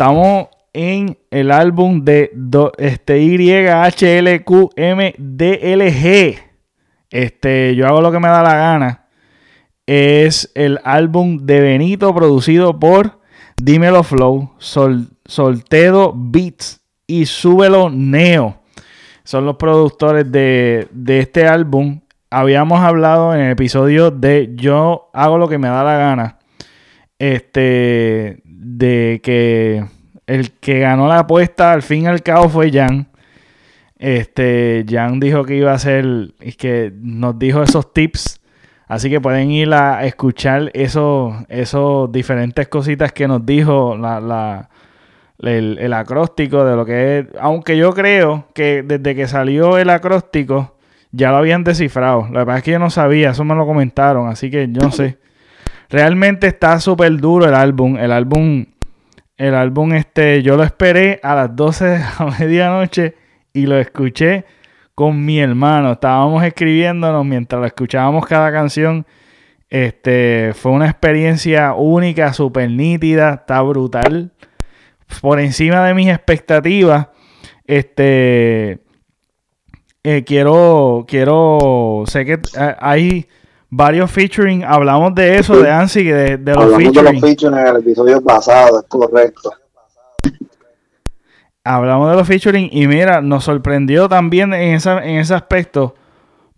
Estamos en el álbum de do, este YHLQMDLG. Este, yo hago lo que me da la gana. Es el álbum de Benito producido por Dímelo Flow, Sol, Soltedo Beats y Súbelo Neo. Son los productores de, de este álbum. Habíamos hablado en el episodio de Yo hago lo que me da la gana. Este, de que el que ganó la apuesta al fin y al cabo fue Jan. Este, Jan dijo que iba a ser, y que nos dijo esos tips. Así que pueden ir a escuchar esos, esos diferentes cositas que nos dijo la, la, el, el, acróstico de lo que es. Aunque yo creo que desde que salió el acróstico ya lo habían descifrado. La verdad es que yo no sabía, eso me lo comentaron, así que yo no sé. Realmente está súper duro el álbum. El álbum el álbum este, yo lo esperé a las 12 de la medianoche y lo escuché con mi hermano. Estábamos escribiéndonos mientras lo escuchábamos cada canción. Este, fue una experiencia única, súper nítida, está brutal. Por encima de mis expectativas. Este, eh, quiero, quiero, sé que eh, hay varios featuring. Hablamos de eso, de Ansi, de, de los Hablamos featuring. de los featuring en el episodio pasado, es correcto. Hablamos de los featuring y mira, nos sorprendió también en, esa, en ese aspecto,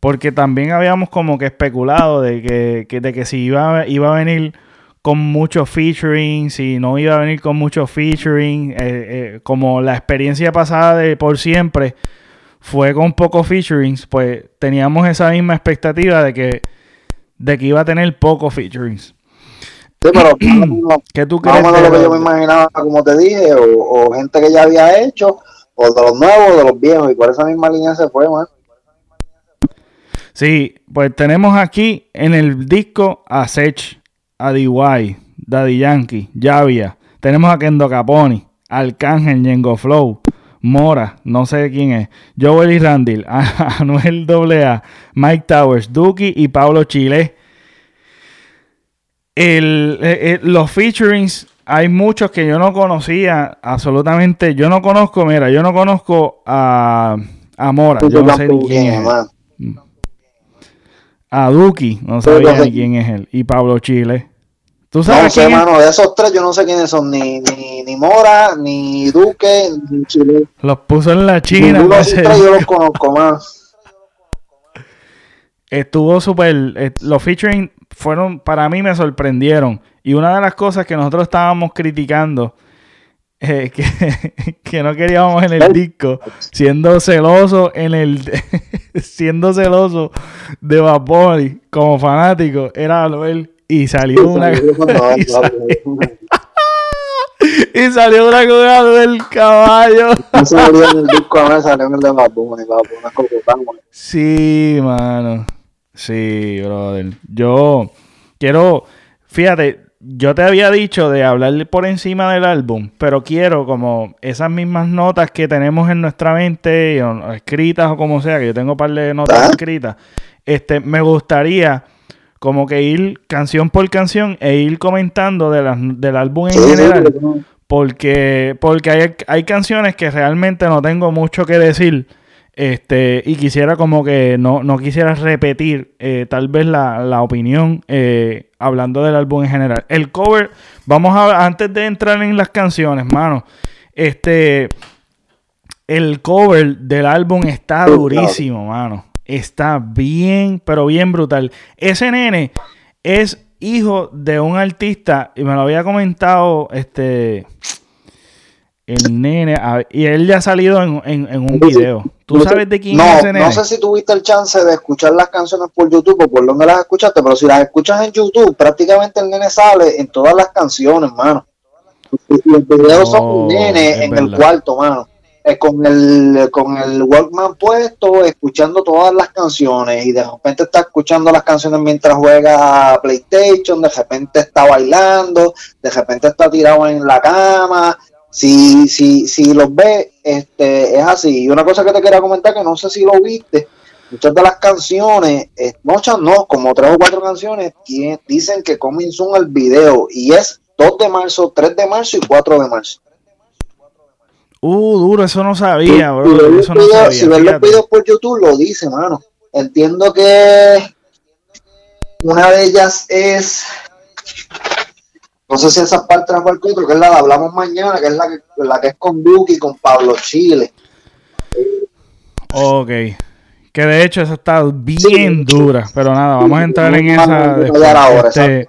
porque también habíamos como que especulado de que, que de que si iba, iba a venir con muchos featuring, si no iba a venir con muchos featuring, eh, eh, como la experiencia pasada de por siempre fue con pocos featurings, pues teníamos esa misma expectativa de que de que iba a tener pocos featurings. Sí, pero ¿Qué tú crees? Más o menos lo que yo me imaginaba, como te dije, o, o, gente que ya había hecho, o de los nuevos, o de los viejos, y por esa misma línea se fue, man. Sí, pues tenemos aquí en el disco a Sech, a DY, Daddy Yankee, Javia, tenemos a Kendo Caponi, Arcángel, Yengo Flow, Mora, no sé quién es, Joel y Randall, Anuel AA, Mike Towers, Duki y Pablo Chile. El, eh, eh, los featurings, hay muchos que yo no conocía absolutamente. Yo no conozco, mira, yo no conozco a, a Mora, yo no sé ni quién es. Él. A Duki, no sabía ni quién es él. Y Pablo Chile. ¿Tú sabes no sé, mano, de esos tres yo no sé quiénes son, ni, ni, ni Mora, ni Duque, ni Chile. Los puso en la China. Ninguno de esos tres yo los conozco más. Estuvo súper, eh, los featuring fueron, para mí me sorprendieron. Y una de las cosas que nosotros estábamos criticando, eh, que, que, no queríamos en el disco, siendo celoso en el, siendo celoso de Vapori como fanático, era ver y salió una. y, salió, y salió una del caballo. salió en el disco ahora salió en el de Sí, mano. Sí, brother. Yo quiero. Fíjate, yo te había dicho de hablar por encima del álbum, pero quiero como esas mismas notas que tenemos en nuestra mente, o escritas o como sea, que yo tengo un par de notas ¿Ah? escritas. Este, me gustaría como que ir canción por canción e ir comentando de la, del álbum en general. Porque, porque hay, hay, canciones que realmente no tengo mucho que decir. Este, y quisiera como que no, no quisiera repetir eh, tal vez la, la opinión eh, hablando del álbum en general. El cover, vamos a antes de entrar en las canciones, mano. Este, el cover del álbum está durísimo, mano está bien, pero bien brutal. Ese nene es hijo de un artista, y me lo había comentado este el nene, y él ya ha salido en, en, en un video. ¿Tú sabes de quién es ese nene? No sé si tuviste el chance de escuchar las canciones por YouTube o por donde las escuchaste, pero si las escuchas en YouTube, prácticamente el nene sale en todas las canciones, mano. Los videos son un nene en el cuarto, mano. Eh, con el con el Walkman puesto, escuchando todas las canciones y de repente está escuchando las canciones mientras juega PlayStation, de repente está bailando, de repente está tirado en la cama. Si, si, si los ve, este, es así. Y una cosa que te quería comentar, que no sé si lo viste, muchas de las canciones, eh, muchas no, como tres o cuatro canciones, dicen que comenzó el video y es 2 de marzo, 3 de marzo y 4 de marzo. Uh, duro, eso no sabía, bro. eso no sabía, si ves los videos por YouTube, lo dice, mano. Entiendo que una de ellas es. No sé si esa parte no fue el que es la de Hablamos Mañana, que es la que, la que es con Duke y con Pablo Chile. Ok. Que de hecho esa está bien dura. Pero nada, vamos a entrar en esa después. Este,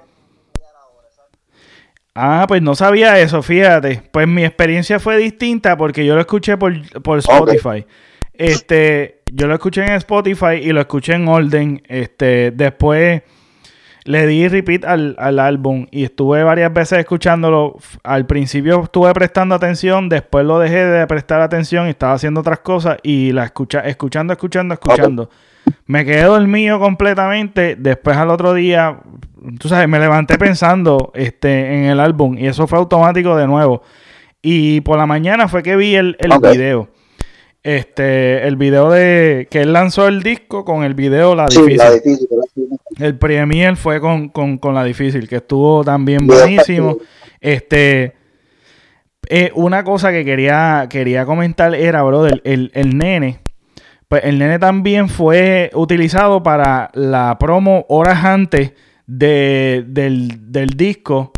ah, pues no sabía eso, fíjate. Pues mi experiencia fue distinta porque yo lo escuché por, Spotify. Este, yo lo escuché en Spotify y lo escuché en orden. Este, después le di repeat al, álbum y estuve varias veces escuchándolo. Al principio estuve prestando atención, después lo dejé de prestar atención y estaba haciendo otras cosas y la escucha, escuchando, escuchando, escuchando. Me quedé dormido completamente. Después al otro día, tú sabes, me levanté pensando este, en el álbum y eso fue automático de nuevo. Y por la mañana fue que vi el, el video este el video de que él lanzó el disco con el video La Difícil. El premier fue con, La Difícil, que estuvo también buenísimo. Este eh, una cosa que quería, quería comentar era, bro, el, el nene. Pues el nene también fue utilizado para la promo horas antes de, del, disco.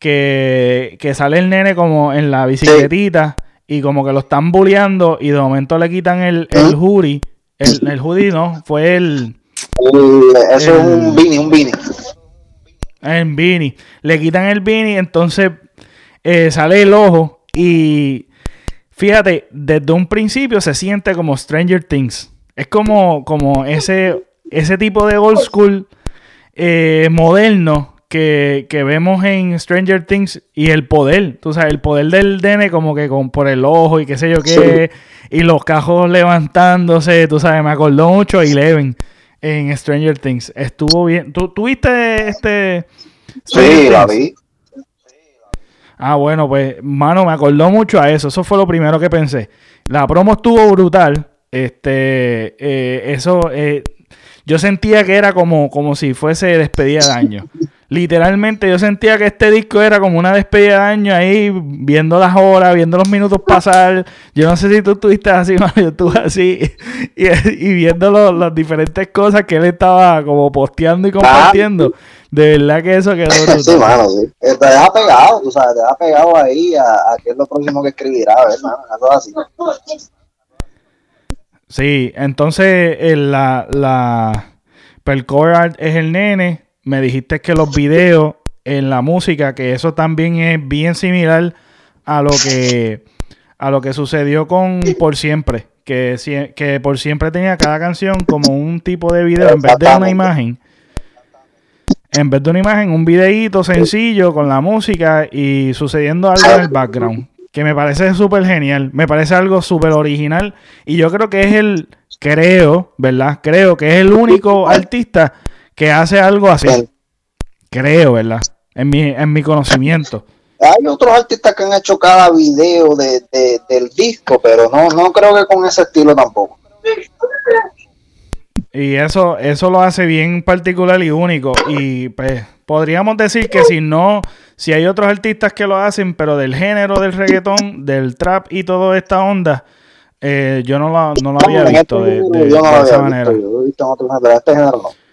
Que, que, sale el nene como en la bicicletita y como que lo están bulleando y de momento le quitan el, el ¿Ah? hoodie. El, el hoodie no, fue el... eso es un beanie, un beanie. El beanie. Le quitan el beanie, entonces eh, sale el ojo y fíjate, desde un principio se siente como Stranger Things. Es como, como ese, ese tipo de old school eh, moderno que, vemos en Stranger Things y el poder, tú sabes, el poder del DN como que con, por el ojo y qué sé yo qué, y los cajos levantándose, tú sabes, me acordó mucho a Eleven en Stranger Things. Estuvo bien. ¿Tú, viste este? sí, la vi. Ah, bueno, pues, mano, me acordó mucho a eso. Eso fue lo primero que pensé. La promo estuvo brutal. Este, eh, eso, eh, yo sentía que era como, como si fuese despedida de año. Literalmente yo sentía que este disco era como una despedida de año ahí, viendo las horas, viendo los minutos pasar. Yo no sé si tú estuviste así, Mario, yo estuve así y, viendo las diferentes cosas que él estaba como posteando y compartiendo. De verdad que eso quedó brutal. Sí, mano, sí. Eh, te deja pegado, tú sabes, te deja pegado ahí a, a qué es lo próximo que escribirá, ¿verdad? Algo así. Sí, entonces el, la, la, pues, el core art es el nene, me dijiste que los videos en la música, que eso también es bien similar a lo que a lo que sucedió con Por Siempre, que, que Por Siempre tenía cada canción como un tipo de video en vez de una imagen. En vez de una imagen, un videíto sencillo con la música y sucediendo algo en el background. Que me parece súper genial. Me parece algo súper original. Y yo creo que es el, creo, ¿verdad? Creo que es el único artista que hace algo así. Creo, ¿verdad? En mi, en mi conocimiento. Hay otros artistas que han hecho cada video de, del disco, pero no, no creo que con ese estilo tampoco. Y eso, eso lo hace bien particular y único. Y pues podríamos decir que si no, si hay otros artistas que lo hacen, pero del género del reggaetón, del trap y toda esta onda, eh, yo no lo, no lo había visto de, esa manera. este género no.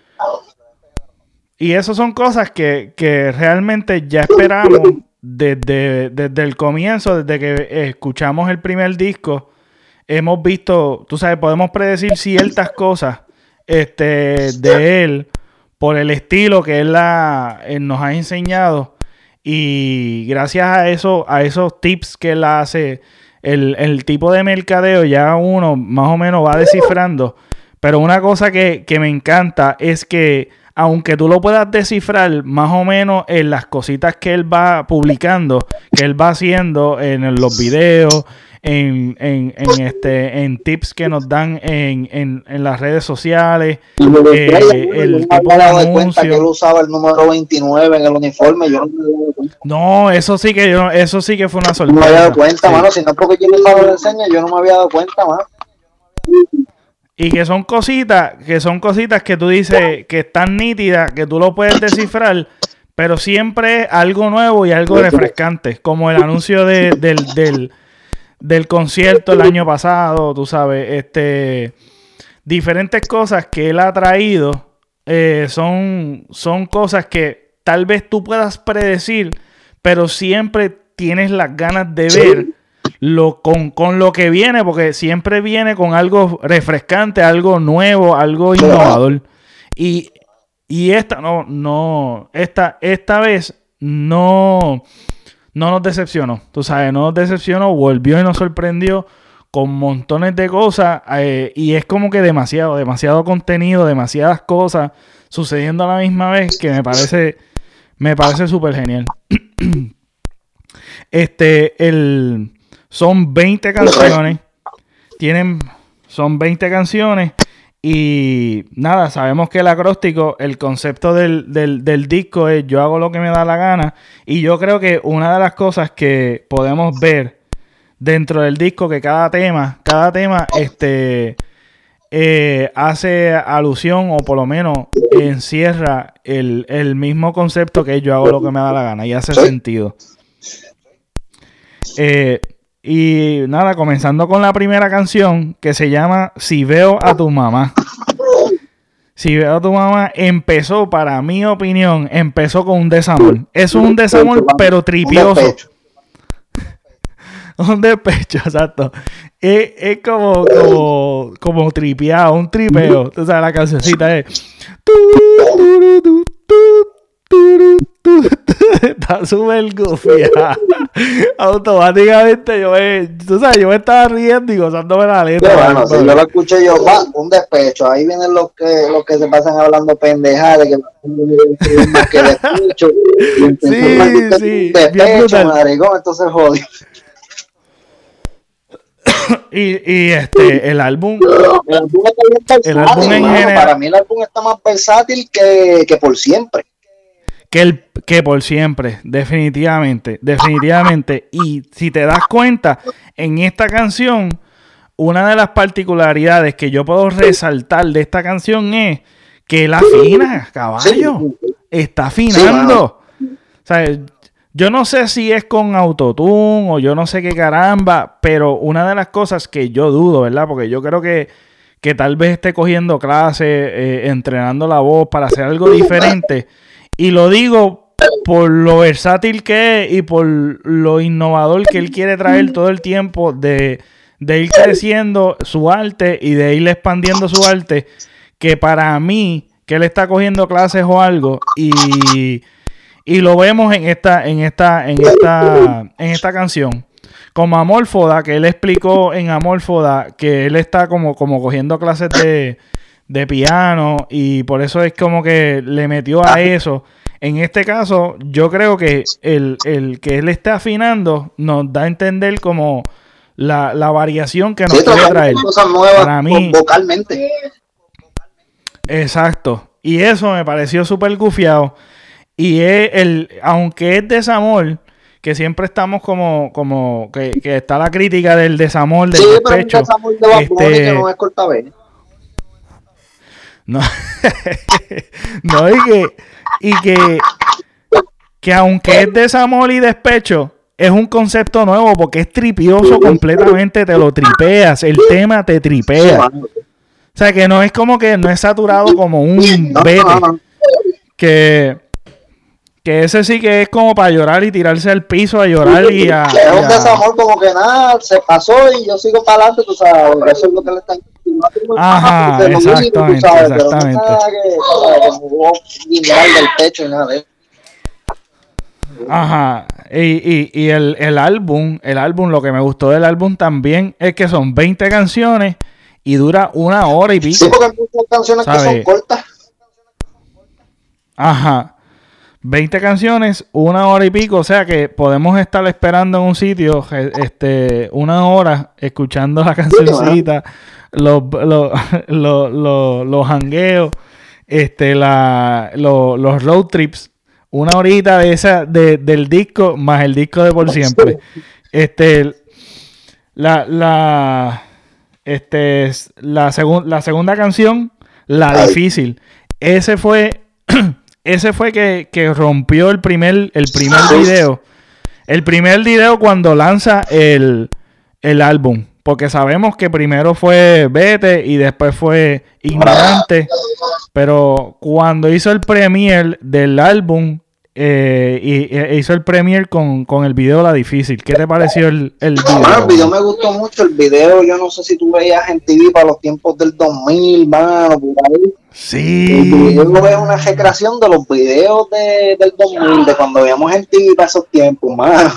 Y eso son cosas que, realmente ya esperamos desde, el comienzo, desde que escuchamos el primer disco. Hemos visto, tú sabes, podemos predecir ciertas cosas este, de él por el estilo que él, la, nos ha enseñado. Y gracias a eso, a esos tips que él hace, el, el, tipo de mercadeo ya uno más o menos va descifrando. Pero una cosa que, que me encanta es que aunque tú lo puedas descifrar más o menos en las cositas que él va publicando, que él va haciendo en los videos, en, en, en, este, en tips que nos dan en, en, en las redes sociales. Eh, el tipo de anuncio. que él usaba el número 29 en el uniforme. Yo no, eso sí que yo, eso sí que fue una sorpresa. No me había dado cuenta, mano. Si no es porque yo lo enseña, yo no me había dado cuenta, mano. Y que son cositas, que son cositas que tú dices que están nítidas, que tú lo puedes descifrar, pero siempre algo nuevo y algo refrescante, como el anuncio del, del, concierto el año pasado, tú sabes, este, diferentes cosas que él ha traído eh, son, son cosas que tal vez tú puedas predecir, pero siempre tienes las ganas de ver lo, con, con, lo que viene, porque siempre viene con algo refrescante, algo nuevo, algo innovador. Y y esta no, no, esta, esta vez no, no nos decepcionó. Tú sabes, no nos decepcionó, volvió y nos sorprendió con montones de cosas. Eh, y es como que demasiado, demasiado contenido, demasiadas cosas sucediendo a la misma vez que me parece, me parece súper genial. este, el, son 20 canciones. Tienen, son 20 canciones. Y nada, sabemos que el acróstico, el concepto del, disco es yo hago lo que me da la gana. Y yo creo que una de las cosas que podemos ver dentro del disco, que cada tema, cada tema, este eh, hace alusión o por lo menos encierra el, el, mismo concepto que yo hago lo que me da la gana y hace sentido. Eh, y nada, comenzando con la primera canción que se llama Si veo a tu mamá. Si veo a tu mamá, empezó, para mi opinión, empezó con un desamor. Es un desamor, pero tripioso. Un despecho, exacto. Es, como, como, como tripeado, un tripeo. Tú sabes, la cancioncita es. Está súper goofy. Automáticamente yo me, tú sabes, yo me estaba riendo y gozándome la letra. bueno, si yo lo escuché yo, va, un despecho. Ahí vienen los que, los que se pasan hablando pendejadas, que que despecho. sí, sí. Despecho, maricón, entonces jodido. y, y este, el álbum. El álbum, el álbum en general. Para mí el álbum está más versátil que, que por siempre que, el, que por siempre, definitivamente, definitivamente. Y si te das cuenta, en esta canción, una de las particularidades que yo puedo resaltar de esta canción es que la afina, caballo. Está afinando. o sea, yo no sé si es con autotune o yo no sé qué caramba, pero una de las cosas que yo dudo, ¿verdad? Porque yo creo que, que tal vez esté cogiendo clases, eh, entrenando la voz para hacer algo diferente. Y lo digo por lo versátil que es y por lo innovador que él quiere traer todo el tiempo de, ir creciendo su arte y de ir expandiendo su arte, que para mí, que él está cogiendo clases o algo y, y lo vemos en esta, en esta, en esta, en esta canción. Como Amorfoda, que él explicó en Amorfoda que él está como, como cogiendo clases de, de piano y por eso es como que le metió a eso. En este caso, yo creo que el, que él esté afinando nos da a entender como la, variación que nos puede traer. Cosas nuevas Para mí, vocalmente. Exacto. Y eso me pareció súper gufiado. Y es el, aunque es desamor, que siempre estamos como, como que, está la crítica del desamor, del despecho. este, no es no, no y que, y que, que aunque es desamor y despecho, es un concepto nuevo porque es tripioso completamente, te lo tripeas, el tema te tripea. O sea, que no es como que no es saturado como un vete. Que, que ese sí que es como para llorar y tirarse al piso a llorar y a. Es un desamor como que nada, se pasó y yo sigo para adelante, tú sabes. Eso es lo que le están Ajá, exactamente, exactamente. Ajá, y, y, y el, el, álbum, el álbum, lo que me gustó del álbum también es que son 20 canciones y dura una hora y pico. Sí, porque hay muchas canciones que son cortas. Ajá. 20 canciones, una hora y pico, o sea que podemos estar esperando en un sitio este, una hora escuchando la cancioncita, los, los, los, los, hangueos, este, la, los, road trips, una horita de esa, de, del disco más el disco de por siempre. Este, la, la, este, la, la segunda canción, La Difícil. Ese fue ese fue que, que rompió el primer, el primer video. El primer video cuando lanza el, el álbum. Porque sabemos que primero fue Vete y después fue Ignorante. Pero cuando hizo el premier del álbum, eh, y, e hizo el premier con, con, el video La Difícil. ¿Qué te pareció el, el video? el video me gustó mucho. El video, yo no sé si tú veías en TV para los tiempos del 2000, mano, por ahí. Sí. El video es una recreación de los videos de, del 2000, de cuando veíamos en TV para esos tiempos, mano.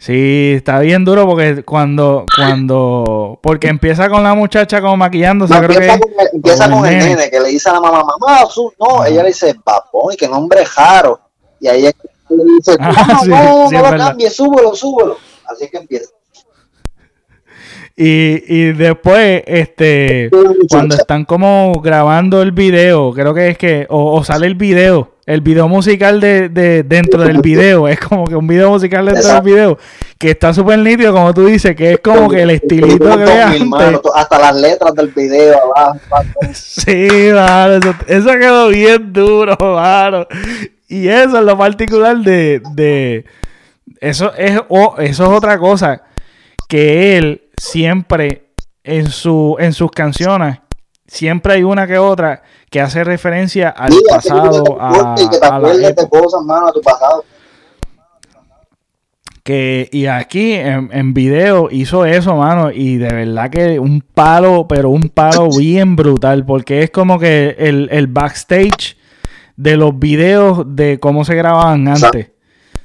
Sí, está bien duro porque cuando, cuando, porque empieza con la muchacha como maquillándose. creo empieza que, con, el, empieza con, el, nene. que le dice a la mamá, mamá, su, no, ella le dice, papón, y que nombre raro. Y ahí le dice, ah, no, no, no lo cambies, súbelo, súbelo. Así que empieza. Y, y después, este, cuando están como grabando el video, creo que es que, o, o sale el video, el video musical de, de, dentro del video, es como que un video musical dentro del video, que está súper nítido, como tú dices, que es como que el estilito que Hasta las letras del video abajo. Sí, claro, eso, eso, quedó bien duro, claro. Y eso es lo particular de, de eso es, oh, eso es otra cosa, que él siempre en, su, en sus canciones, siempre hay una que otra que hace referencia al pasado, a, tu pasado. Que, y aquí en, en, video hizo eso, mano, y de verdad que un palo, pero un palo bien brutal, porque es como que el, el backstage de los videos de cómo se grababan antes.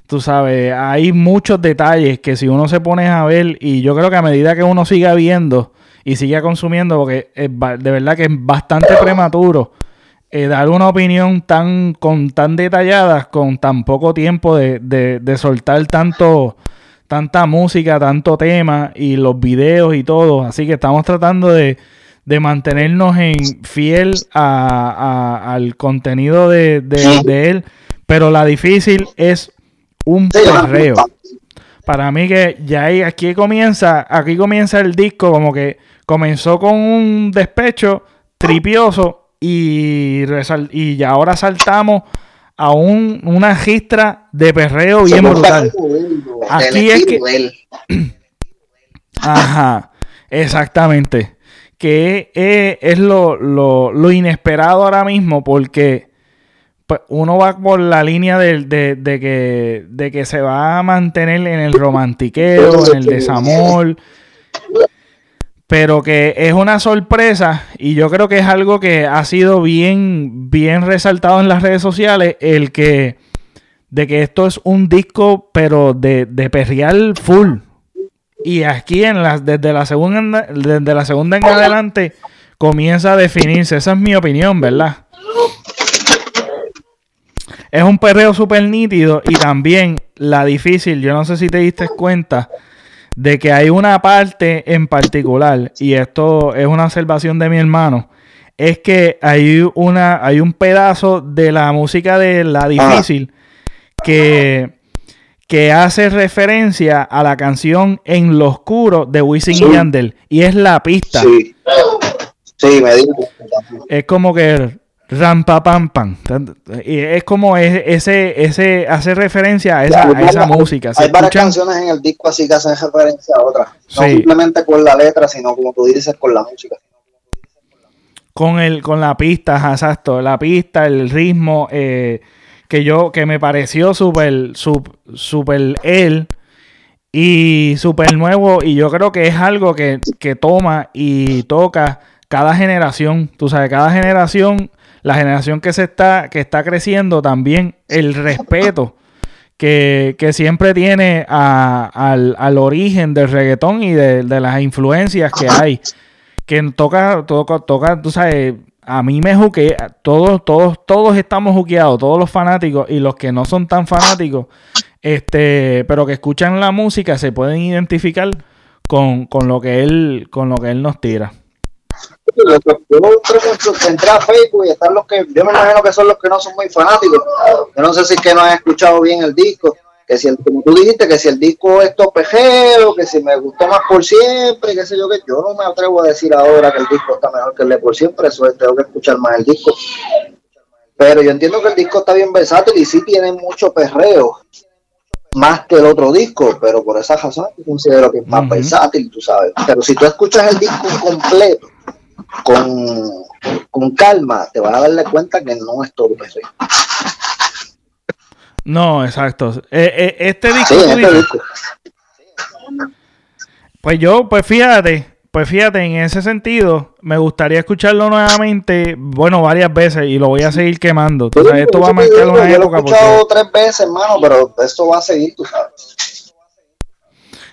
Tú sabes, hay muchos detalles que si uno se pone a ver, y yo creo que a medida que uno siga viendo y siga consumiendo, porque de verdad que es bastante prematuro eh, dar una opinión tan, con, tan detallada, con tan poco tiempo de, de, soltar tanto, tanta música, tanto tema y los videos y todo. Así que estamos tratando de, de mantenernos en fiel a, al contenido de, de, él. Pero la difícil es un perreo. Para mí que ya ahí, aquí comienza, aquí comienza el disco como que comenzó con un despecho tripioso y, y ahora saltamos a un, una registra de perreo bien brutal. Aquí es que... Ajá, exactamente. Que es, es lo, lo, lo inesperado ahora mismo porque pues uno va por la línea de, de, que, de que se va a mantener en el romantiqueo, en el desamor, pero que es una sorpresa y yo creo que es algo que ha sido bien, bien resaltado en las redes sociales, el que de que esto es un disco pero de, de full. Y aquí en la, desde la segunda desde la segunda en adelante comienza a definirse. Esa es mi opinión, ¿verdad? Es un perreo súper nítido y también la difícil, yo no sé si te diste cuenta, de que hay una parte en particular, y esto es una observación de mi hermano, es que hay, una, hay un pedazo de la música de la difícil que, que hace referencia a la canción En lo oscuro de Wisin y Yandel, y es la pista. Sí, sí me dijo. Es como que Rampa pam pam. Es como ese, ese hace referencia a esa, a esa música. hay varias canciones en el disco así que hacen referencia a otras. No simplemente con la letra, sino como tú dices, con la música. Con el, con la pista, exacto. La pista, el ritmo, eh, que yo, que me pareció súper, súper él y súper nuevo. Y yo creo que es algo que, que toma y toca cada generación. Tú sabes, cada generación la generación que se está, que está creciendo también, el respeto que, siempre tiene al, origen del reggaetón y de, las influencias que hay. Que toca, toca, toca, tú sabes, a mí me juque, todos, todos, todos estamos juqueados, todos los fanáticos y los que no son tan fanáticos, este, pero que escuchan la música se pueden identificar con, con lo que él, con lo que él nos tira yo entré a Facebook y están los que, yo me imagino que son los que no son muy fanáticos. Yo no sé si es que no han escuchado bien el disco, que si el, como tú dijiste, que si el disco es topejero, que si me gustó más por siempre, qué sé yo, que yo no me atrevo a decir ahora que el disco está mejor que el de por siempre, eso es, tengo que escuchar más el disco. Pero yo entiendo que el disco está bien versátil y sí tiene mucho perreo, más que el otro disco, pero por esa razón considero que es más versátil, tú sabes. Pero si tú escuchas el disco completo, con, con calma, te vas a darle cuenta que no es todo perreo. No, exacto. Eh, eh, este disco. este disco. Pues yo, pues fíjate, pues fíjate, en ese sentido, me gustaría escucharlo nuevamente, bueno, varias veces y lo voy a seguir quemando. esto va a marcar una yo época. Lo he escuchado tres veces, hermano, pero esto va a seguir, tú sabes.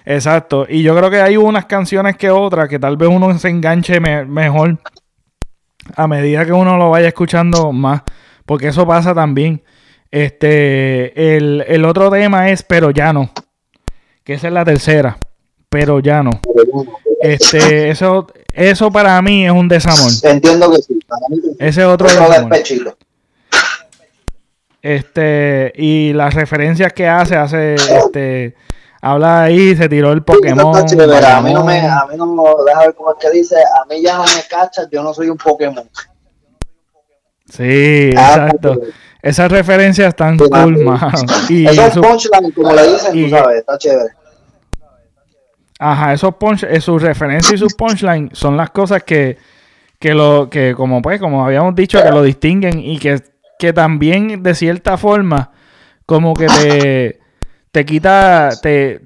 Exacto, y yo creo que hay unas canciones que otras que tal vez uno se enganche mejor a medida que uno lo vaya escuchando más, porque eso pasa también. Este, el, el otro tema es Pero ya no, que esa es la tercera pero ya no. Este, eso, eso para mí es un desamor. Entiendo que sí. Ese es otro desamor. Este, y las referencias que hace, hace, este, habla ahí, se tiró el Pokémon. a mí no me, a mí no me, deja ver cómo es que dice, a mí ya no me cachas, yo no soy un Pokémon. Sí, ah, exacto. Esas referencias están cool, mano. Y Eso es punchline, como le dicen, tú sabes, está chévere. Ajá, esos punch, eh, sus referencias y sus punchlines son las cosas que, que lo, que como pues, como habíamos dicho, que lo distinguen y que, que también de cierta forma, como que te, te quita, te,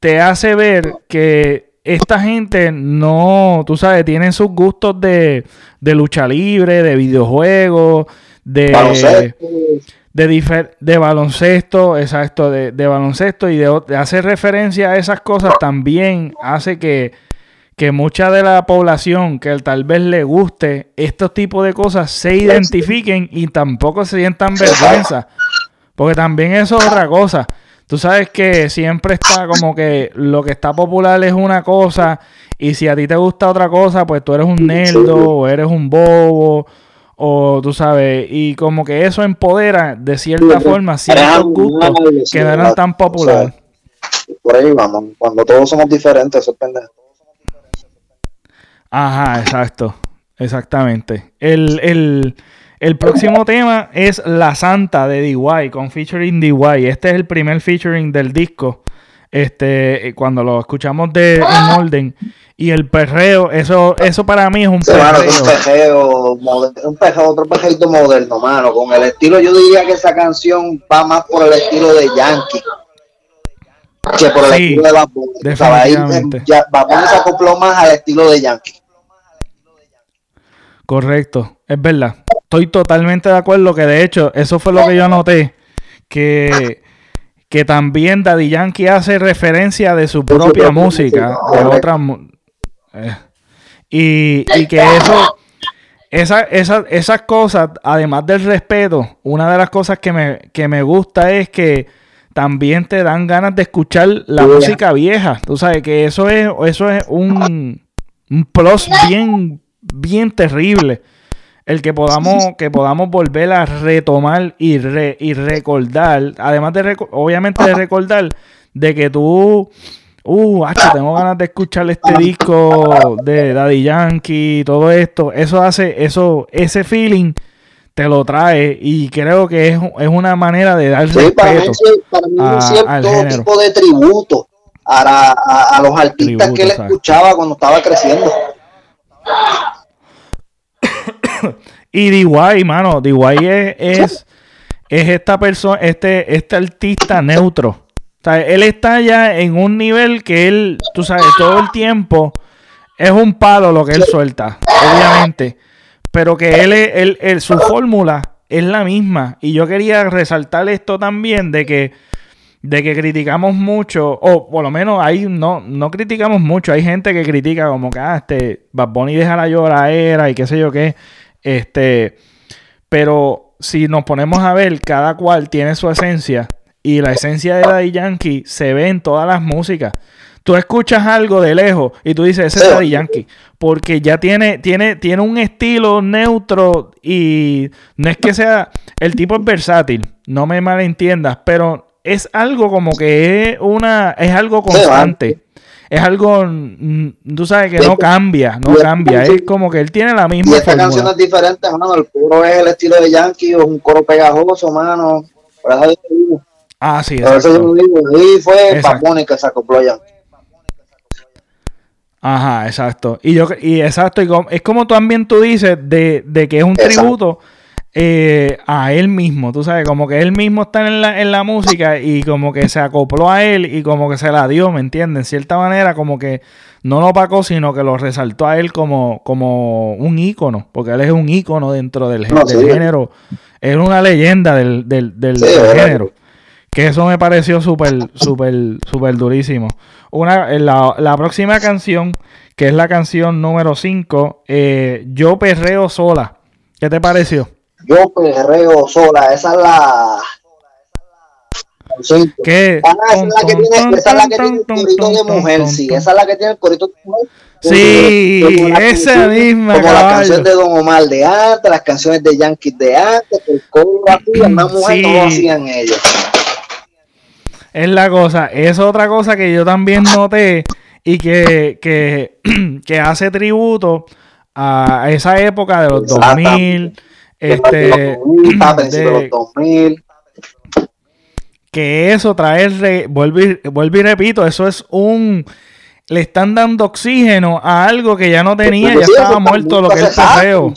te hace ver que esta gente no, tú sabes, tienen sus gustos de, de lucha libre, de videojuegos, de de, de baloncesto, exacto, de, de baloncesto y de, hacer referencia a esas cosas también hace que, que mucha de la población que tal vez le guste estos tipos de cosas se identifiquen y tampoco se sientan vergüenza. Porque también eso es otra cosa. Tú sabes que siempre está como que lo que está popular es una cosa y si a ti te gusta otra cosa, pues tú eres un nerdo o eres un bobo o tú sabes, y como que eso empodera de cierta forma ciertos gustos que no eran tan populares. por ahí vamos, cuando todos somos diferentes, eso es Ajá, exacto, exactamente. El, el próximo tema es La Santa de DY, con featuring DY. Este es el primer featuring del disco. Este, cuando lo escuchamos de en orden. Y el perreo, eso, eso para mí es un perreo. un perreo, un perreo, otro perreito moderno, mano. Con el estilo, yo diría que esa canción va más por el estilo de Yankee que por el estilo de Bad Bunny. Ya, se acopló más al estilo de Yankee. Correcto, es verdad. Estoy totalmente de acuerdo que de hecho, eso fue lo que yo noté. Que que también Daddy Yankee hace referencia de su propia música, de otras eh, y, que eso, esa, esas cosas, además del respeto, una de las cosas que me, que me gusta es que también te dan ganas de escuchar la música vieja. Tú sabes que eso es, eso es un, un plus bien, bien terrible. El que podamos, que podamos volver a retomar y, y recordar, además de obviamente de recordar, de que tú uh, tengo ganas de escuchar este disco de Daddy Yankee, todo esto, eso hace, eso, ese feeling te lo trae y creo que es, es una manera de dar respeto para mí, para mí a, un cierto tipo de tributo a, a, los artistas que él escuchaba cuando estaba creciendo. Y DY, mano, DY es, es, es esta persona, este, este artista neutro él está ya en un nivel que él, tú sabes, todo el tiempo es un palo lo que él suelta, obviamente. Pero que él, él, su fórmula es la misma. Y yo quería resaltar esto también de que, de que criticamos mucho, o por lo menos ahí no, no criticamos mucho. Hay gente que critica como que, ah, este, Bad Bunny deja la lloradera y qué sé yo qué. Este, pero si nos ponemos a ver, cada cual tiene su esencia y la esencia de Daddy Yankee se ve en todas las músicas. Tú escuchas algo de lejos y tú dices, ese es Daddy Yankee. Porque ya tiene, tiene, tiene un estilo neutro y no es que sea. El tipo es versátil, no me malentiendas, pero es algo como que es una. Es algo constante. Es algo, mm, tú sabes que no cambia, no cambia, es como que él tiene la misma Y esta canción es diferente, mano, el coro es el estilo de Yankee, o un coro pegajoso, mano. Ah, sí, exacto. eso yo digo, y fue Paponi que se acopló Yankee. Ajá, exacto. Y yo, y exacto, y es como también tú dices de, de que es un tributo eh, a él mismo, tú sabes, como que él mismo está en la, en la música y como que se acopló a él y como que se la dio, ¿me entiendes? En cierta manera, como que no lo opacó, sino que lo resaltó a él como, como un ícono, porque él es un ícono dentro del, género, es una leyenda del, del, del, género. Que eso me pareció súper, súper, súper durísimo. Una, la, la próxima canción, que es la canción número 5, eh, Yo Perreo Sola. ¿Qué te pareció? Yo perreo sola, esa es la. ¿Qué? Ah, esa es la que tiene, esa es la que tiene el corito de mujer, sí, esa es la que tiene el corito de mujer. Sí, esa misma. Como las canciones de Don Omar de antes, las canciones de Yankees de antes, el coro así, más mujer no lo hacían ellos. Es la cosa, es otra cosa que yo también noté y que, que, que hace tributo a esa época de los 2000 este, de, que eso trae, vuelvo y, y repito, eso es un le están dando oxígeno a algo que ya no tenía, ya estaba muerto lo que es el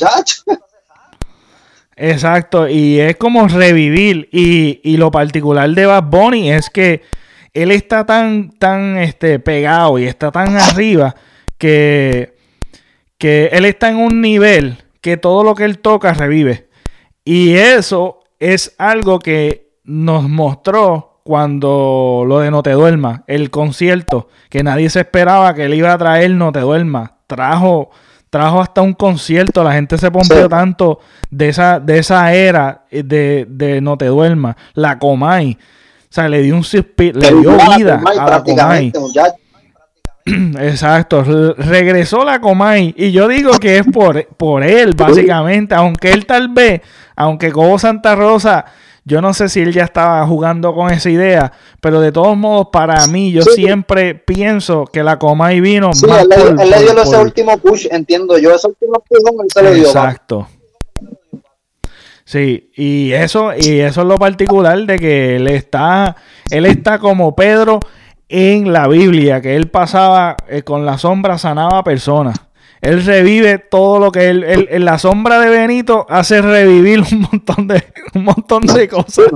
Exacto, y es como revivir. Y, y, lo particular de Bad Bunny es que él está tan, tan este, pegado y está tan arriba que, que él está en un nivel que todo lo que él toca revive. Y eso es algo que nos mostró cuando lo de No Te Duerma, el concierto, que nadie se esperaba que él iba a traer No Te Duerma. Trajo, trajo hasta un concierto, la gente se pompió tanto de esa, de esa era de, de No Te Duerma. La Comay. O sea, le dio un le dio vida a la Comay. Exacto, regresó la Comay y yo digo que es por, por él, básicamente, aunque él tal vez, aunque como Santa Rosa, yo no sé si él ya estaba jugando con esa idea, pero de todos modos, para mí, yo siempre pienso que la Comay vino sí, él, le dio ese último push, entiendo yo, ese último push él se lo dio. Exacto. Sí, y eso, y eso es lo particular de que él está, él está como Pedro en la Biblia, que él pasaba eh, con la sombra, sanaba a personas. Él revive todo lo que él, en la sombra de Benito hace revivir un montón de, un montón de cosas.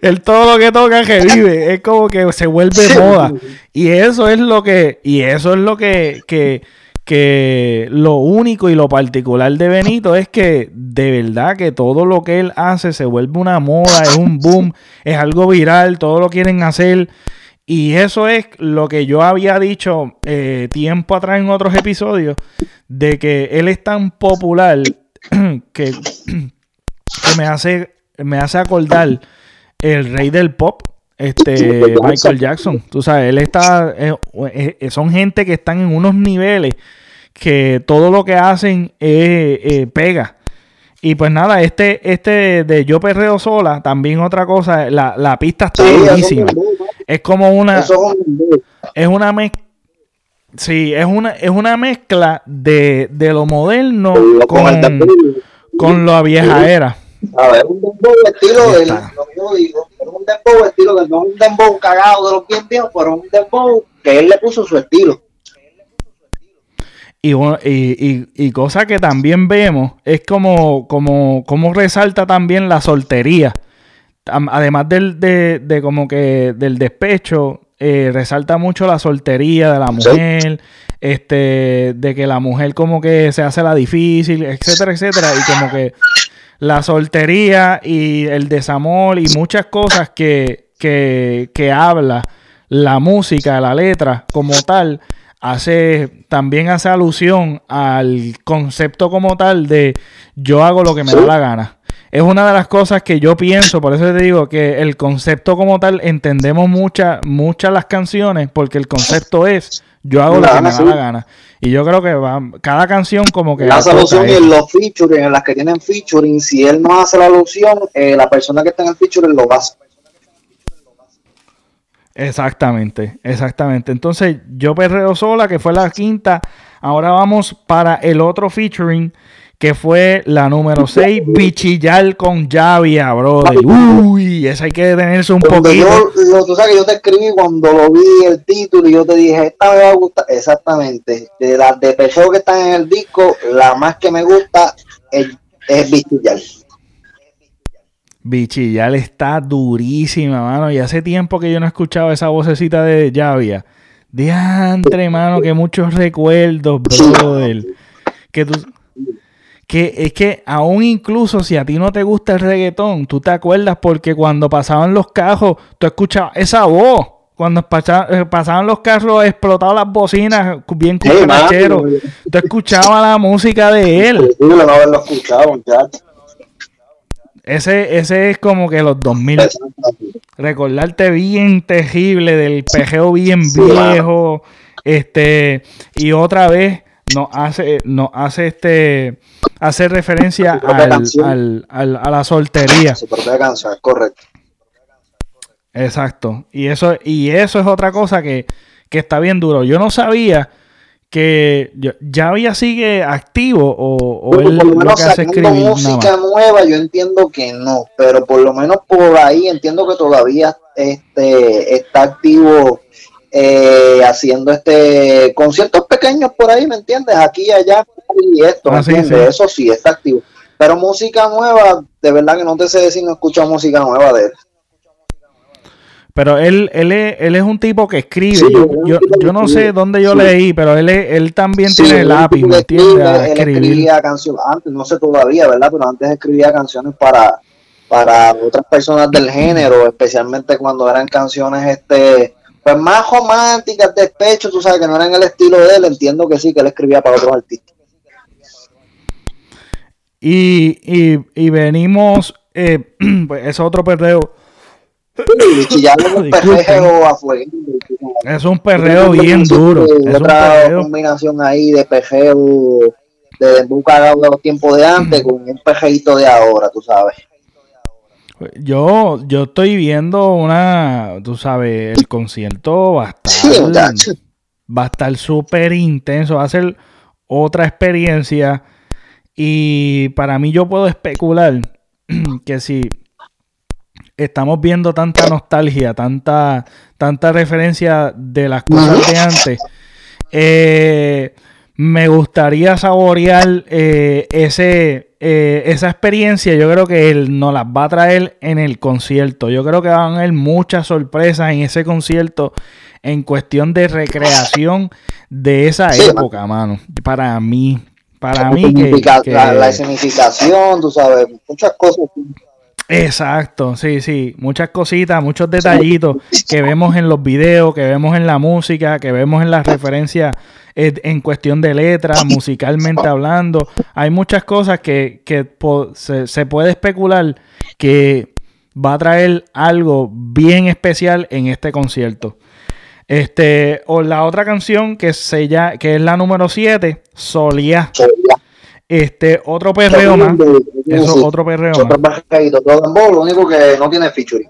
él todo lo que toca revive. Es como que se vuelve moda. Y eso es lo que, y eso es lo que, que, que lo único y lo particular de Benito es que de verdad que todo lo que él hace se vuelve una moda, es un boom, es algo viral, todo lo quieren hacer. Y eso es lo que yo había dicho eh, tiempo atrás en otros episodios, de que él es tan popular que, me, hace, me hace acordar el rey del pop, este Michael Jackson. Tú sabes, él está, eh, eh, son gente que están en unos niveles que todo lo que hacen pega. Y pues nada, este, este de Yo Perreo Sola, también otra cosa, la, la pista está buenísima. Es como una. es una mezcla. Sí, es una, es una mezcla de, de lo moderno con, con la vieja era. A ver, un dembow estilo del, lo que yo digo, un dembow estilo del, no un dembow cagado de los bien viejos, pero un dembow que él le puso su estilo. Y, y, y, cosa que también vemos es como, como, como resalta también la soltería. Además del, de, de como que del despecho, eh, resalta mucho la soltería de la mujer, este, de que la mujer como que se hace la difícil, etcétera, etcétera, y como que la soltería y el desamor y muchas cosas que, que, que habla la música, la letra como tal, hace también hace alusión al concepto como tal de yo hago lo que me da la gana es una de las cosas que yo pienso, por eso te digo que el concepto como tal, entendemos muchas muchas las canciones, porque el concepto es yo hago lo que me da la gana. Y yo creo que va, cada canción como que... La solución en los featuring, en las que tienen featuring, si él no hace la alusión, eh, la persona que está en el featuring lo va a hacer. Exactamente, exactamente. Entonces, yo perreo sola, que fue la quinta. Ahora vamos para el otro featuring, que fue la número 6, Bichillar con Javia, brother. Uy, esa hay que detenerse un poquito. Yo, tú sabes que yo te escribí cuando lo vi el título y yo te dije, esta me va a gustar. Exactamente. De las de pecheo que están en el disco, la más que me gusta es, es Bichillar. Bichillar está durísima, mano. Y hace tiempo que yo no escuchaba esa vocecita de Javia. Diantre, mano, que muchos recuerdos, brother. Que tú. Que es que aún incluso si a ti no te gusta el reggaetón, tú te acuerdas porque cuando pasaban los carros, tú escuchabas esa voz. Cuando eh, pasaban los carros, explotaban las bocinas bien cucaracheros. tú escuchabas la música de él. no haberlo escuchado, ese, ese es como que los 2000. Recordarte bien terrible del pejeo bien viejo. Este, y otra vez nos hace, nos hace este hace referencia al, al, a la soltería. Su propia canción, es correcto. Exacto. Y eso, y eso es otra cosa que, que está bien duro. Yo no sabía que ya había sigue activo o, o él por lo menos lo que hace música nueva yo entiendo que no pero por lo menos por ahí entiendo que todavía este está activo eh, haciendo este conciertos pequeños por ahí me entiendes aquí y allá y esto ah, eso sí está activo. Pero música nueva de verdad que no te sé decir no escucho música nueva de él pero él, él, es, él es un tipo que escribe. yo, yo, no sé dónde yo leí, pero él, él también tiene el lápiz, ¿me entiendes? Él escribía canciones, antes, no sé todavía, ¿verdad? Pero antes escribía canciones para, para otras personas del género, especialmente cuando eran canciones este pues más románticas, despecho, tú sabes que no eran el estilo de él, entiendo que sí, que él escribía para otros artistas. Y, y, y venimos, eh, pues es otro perreo es un perreo bien duro. Es otra combinación ahí de pejeo de buscar de los tiempos de antes con un pejeito de ahora, tú sabes. Yo, yo estoy viendo una, tú sabes, el concierto va a estar, va a estar súper intenso, va a ser otra experiencia y para mí yo puedo especular que si estamos viendo tanta nostalgia, tanta, tanta referencia de las cosas de antes. Eh, me gustaría saborear eh, ese, eh, esa experiencia. Yo creo que él nos las va a traer en el concierto. Yo creo que van a haber muchas sorpresas en ese concierto en cuestión de recreación de esa época, mano. Para mí, para mí que, La, la, escenificación, tú sabes, muchas cosas Exacto, sí, sí, muchas cositas, muchos detallitos que vemos en los videos, que vemos en la música, que vemos en las referencias eh, en cuestión de letras, musicalmente hablando. Hay muchas cosas que, se, puede especular que va a traer algo bien especial en este concierto. Este, o la otra canción que, se ya, que es la número 7, Solía. Este, otro perreo más. Eso, otro perreo más. Todo lo único que no tiene featuring.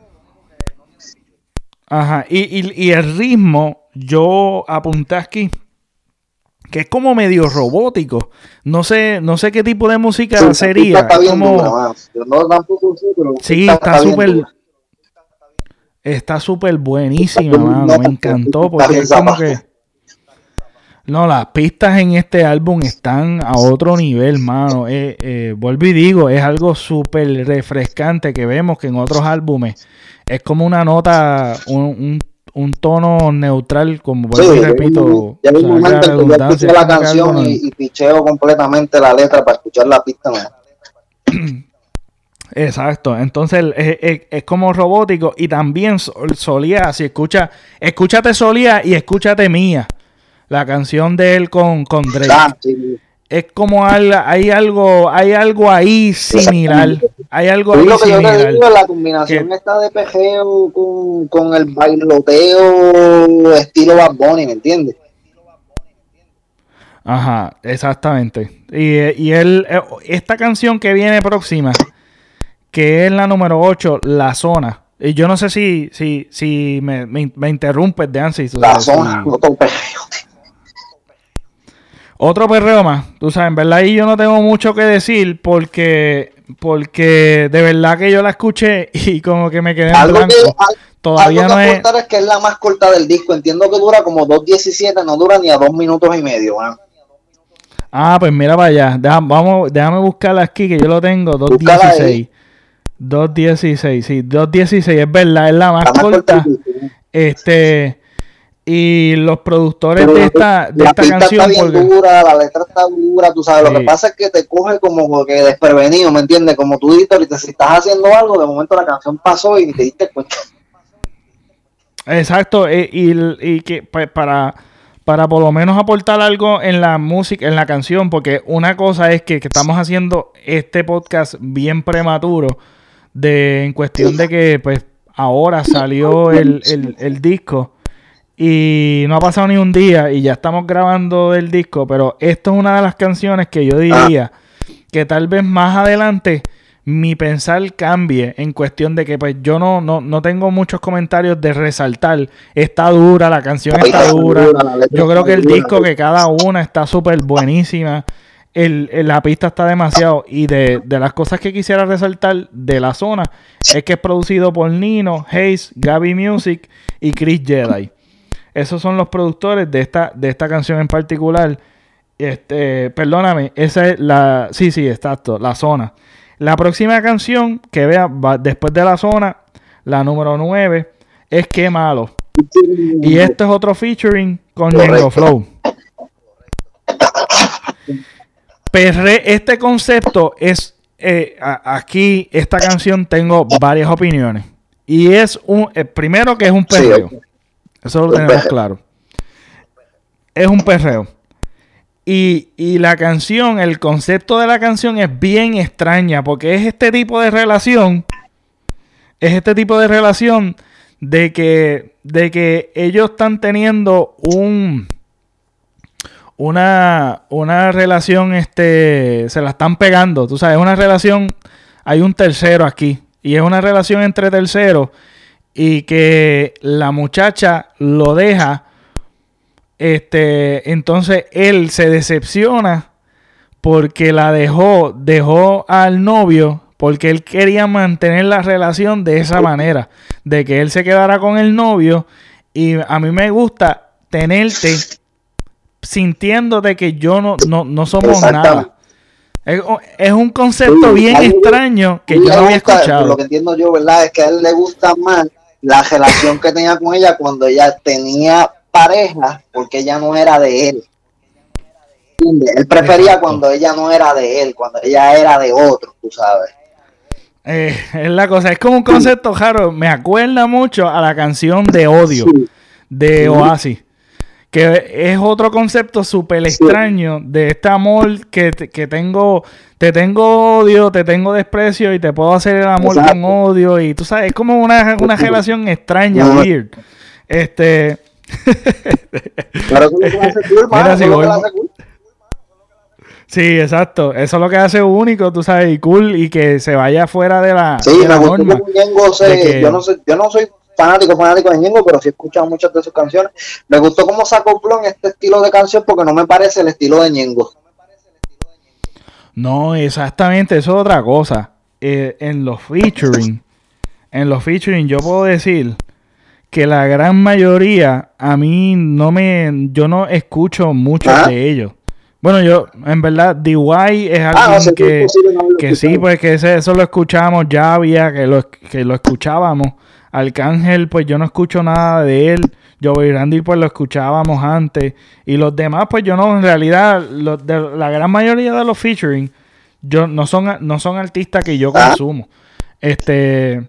Ajá, y, y, y, el ritmo, yo apunté aquí, que es como medio robótico. No sé, no sé qué tipo de música sería. Está como... sí, está súper. Está súper buenísima, mano. Me encantó porque es como que no, las pistas en este álbum están a otro nivel, mano. Eh, eh, vuelvo y digo, es algo súper refrescante que vemos que en otros álbumes es como una nota, un, un, tono neutral, como vuelvo y repito. Ya, o la canción y, picheo completamente la letra para escuchar la pista. Exacto, entonces es, es, como robótico y también solía, si escucha, escúchate solía y escúchate mía la canción de él con, con Drake. Ah, es como hay algo, hay algo ahí similar. Hay algo ahí lo que similar. Yo te digo, la combinación está de pejeo con, con, el bailoteo estilo Bad Bunny, ¿me entiendes? Ajá, exactamente. Y, y él, eh, esta canción que viene próxima, que es la número 8, La Zona, Y yo no sé si, si, si me, me, interrumpes de antes. La zona, perreo. Otro perreo más. Tú sabes, en verdad ahí yo no tengo mucho que decir porque porque de verdad que yo la escuché y como que me quedé en algo blanco. Todavía no es... es que es la más corta del disco. Entiendo que dura como 2.17, no dura ni a dos minutos y medio. Ah, pues mira para allá. vamos, déjame buscarla aquí que yo lo tengo. 2.16. 2.16, sí, 2.16, es verdad, es la más, corta. este, y los productores de esta, de esta canción. Está bien dura, la letra está dura, tú sabes. Lo que pasa es que te coge como que desprevenido, ¿me entiendes? Como tú dices ahorita, si estás haciendo algo, de momento la canción pasó y te diste cuenta. Exacto, eh, y, y, que para, para por lo menos aportar algo en la música, en la canción, porque una cosa es que, que estamos haciendo este podcast bien prematuro, de en cuestión de que pues ahora salió el, el, el disco y no ha pasado ni un día y ya estamos grabando el disco, pero esto es una de las canciones que yo diría que tal vez más adelante mi pensar cambie en cuestión de que pues yo no, no, no tengo muchos comentarios de resaltar. Está dura, la canción está dura. Yo creo que el disco que cada una está súper buenísima. El, la pista está demasiado. Y de, de, las cosas que quisiera resaltar de la zona es que es producido por Nino, Hayes, Gaby Music y Chris Jedi. Esos son los productores de esta, de esta canción en particular. Este, perdóname, esa es la. Sí, sí, exacto, la zona. La próxima canción que vea después de la zona, la número 9, es Qué malo. Y este es otro featuring con Nengo Flow. Perre, este concepto es. Eh, aquí, esta canción, tengo varias opiniones. Y es un. Eh, primero que es un perreo. Eso lo tenemos claro. Es un perreo. Y, la canción, el concepto de la canción es bien extraña porque es este tipo de relación, es este tipo de relación de que, de que ellos están teniendo un, una, una relación, este, se la están pegando, tú sabes, una relación, hay un tercero aquí y es una relación entre terceros y que la muchacha lo deja, este, entonces él se decepciona porque la dejó, dejó al novio porque él quería mantener la relación de esa manera, de que él se quedara con el novio y a mí me gusta tenerte sintiéndote que yo no, no, somos nada. Es, un concepto bien extraño que yo no había escuchado. Lo que entiendo yo, ¿verdad? Es que a él le gusta más la relación que tenía con ella cuando ella tenía pareja, porque ella no era de él. Él prefería cuando ella no era de él, cuando ella era de otro, tú sabes. Eh, es la cosa, es como un concepto raro. Me acuerda mucho a la canción de Odio de Oasis que es otro concepto súper extraño de este amor que, que, tengo, te tengo odio, te tengo desprecio y te puedo hacer el amor con odio y tú sabes, es como una, una relación extraña, weird. Este... Pero eso es lo que hace cool, Sí, exacto. Eso es lo que hace único, tú sabes, y cool y que se vaya fuera de la, sí, de la norma. yo, no sé, yo no soy fanático, fanático de Ñengo, pero sí he escuchado muchas de sus canciones. Me gustó cómo se acopló en este estilo de canción porque no me parece el estilo de Ñengo. No, exactamente, eso es otra cosa. Eh, en los featuring, en los featuring yo puedo decir que la gran mayoría a mí no me, yo no escucho mucho ah. de ellos. Bueno, yo, en verdad, DY es ah, alguien que, que sí, pues que eso lo escuchamos, ya había que lo, que lo escuchábamos Arcángel, pues yo no escucho nada de él. Joey Randy, pues lo escuchábamos antes. Y los demás, pues yo no, en realidad, la gran mayoría de los featuring, yo no son, no son artistas que yo ah. consumo. Este.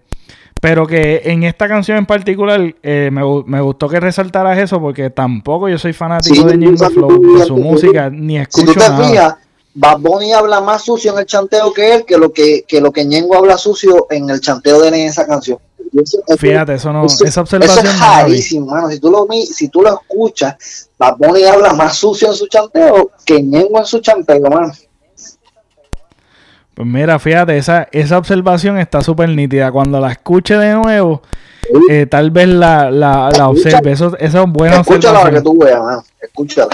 Pero que en esta canción en particular eh, me, gustó que resaltaras eso porque tampoco yo soy fanático de Ñengo Flow, de su música, ni escucho si tú te nada. Bad Bunny habla más sucio en el chanteo que él, que lo que, que lo que Ñengo habla sucio en el chanteo de él en esa canción. Fíjate, eso no, esa observación. es rarísimo, mano. Si tú, lo, si tú lo escuchas, Bad Bunny habla más sucio en su chanteo que Ñengo en su chanteo, mano. Pues mira, fíjate, esa, esa observación está súper nítida. Cuando la escuche de nuevo, eh, tal vez la, la, la observe. Eso, eso es bueno. Escúchala para que tú veas, man. Escúchala.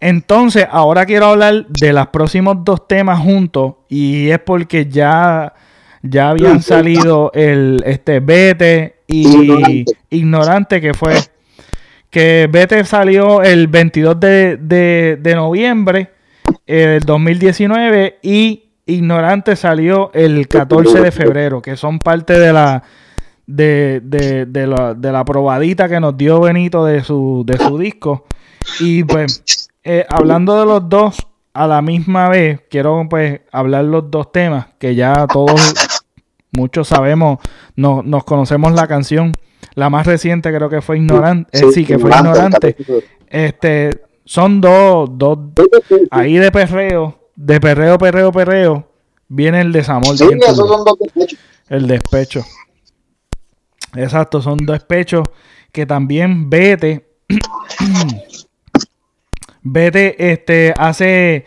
Entonces, ahora quiero hablar de los próximos dos temas juntos. Y es porque ya, ya habían salido el este Vete y Ignorante, que fue. Que Vete salió el 22 de, de, de noviembre el 2019 y Ignorante salió el 14 de febrero, que son parte de la de, de, de, la, de la probadita que nos dio Benito de su, de su disco. Y pues, eh, hablando de los dos a la misma vez, quiero pues hablar los dos temas que ya todos, muchos sabemos, no, nos conocemos la canción. La más reciente creo que fue Ignorante. Eh, sí, que fue Ignorante. Este, son dos, dos, ahí de perreo, de perreo, perreo, perreo, viene el desamor. Sí, esos son dos despechos. El despecho. Exacto, son dos despechos que también Vete, Vete, este, hace,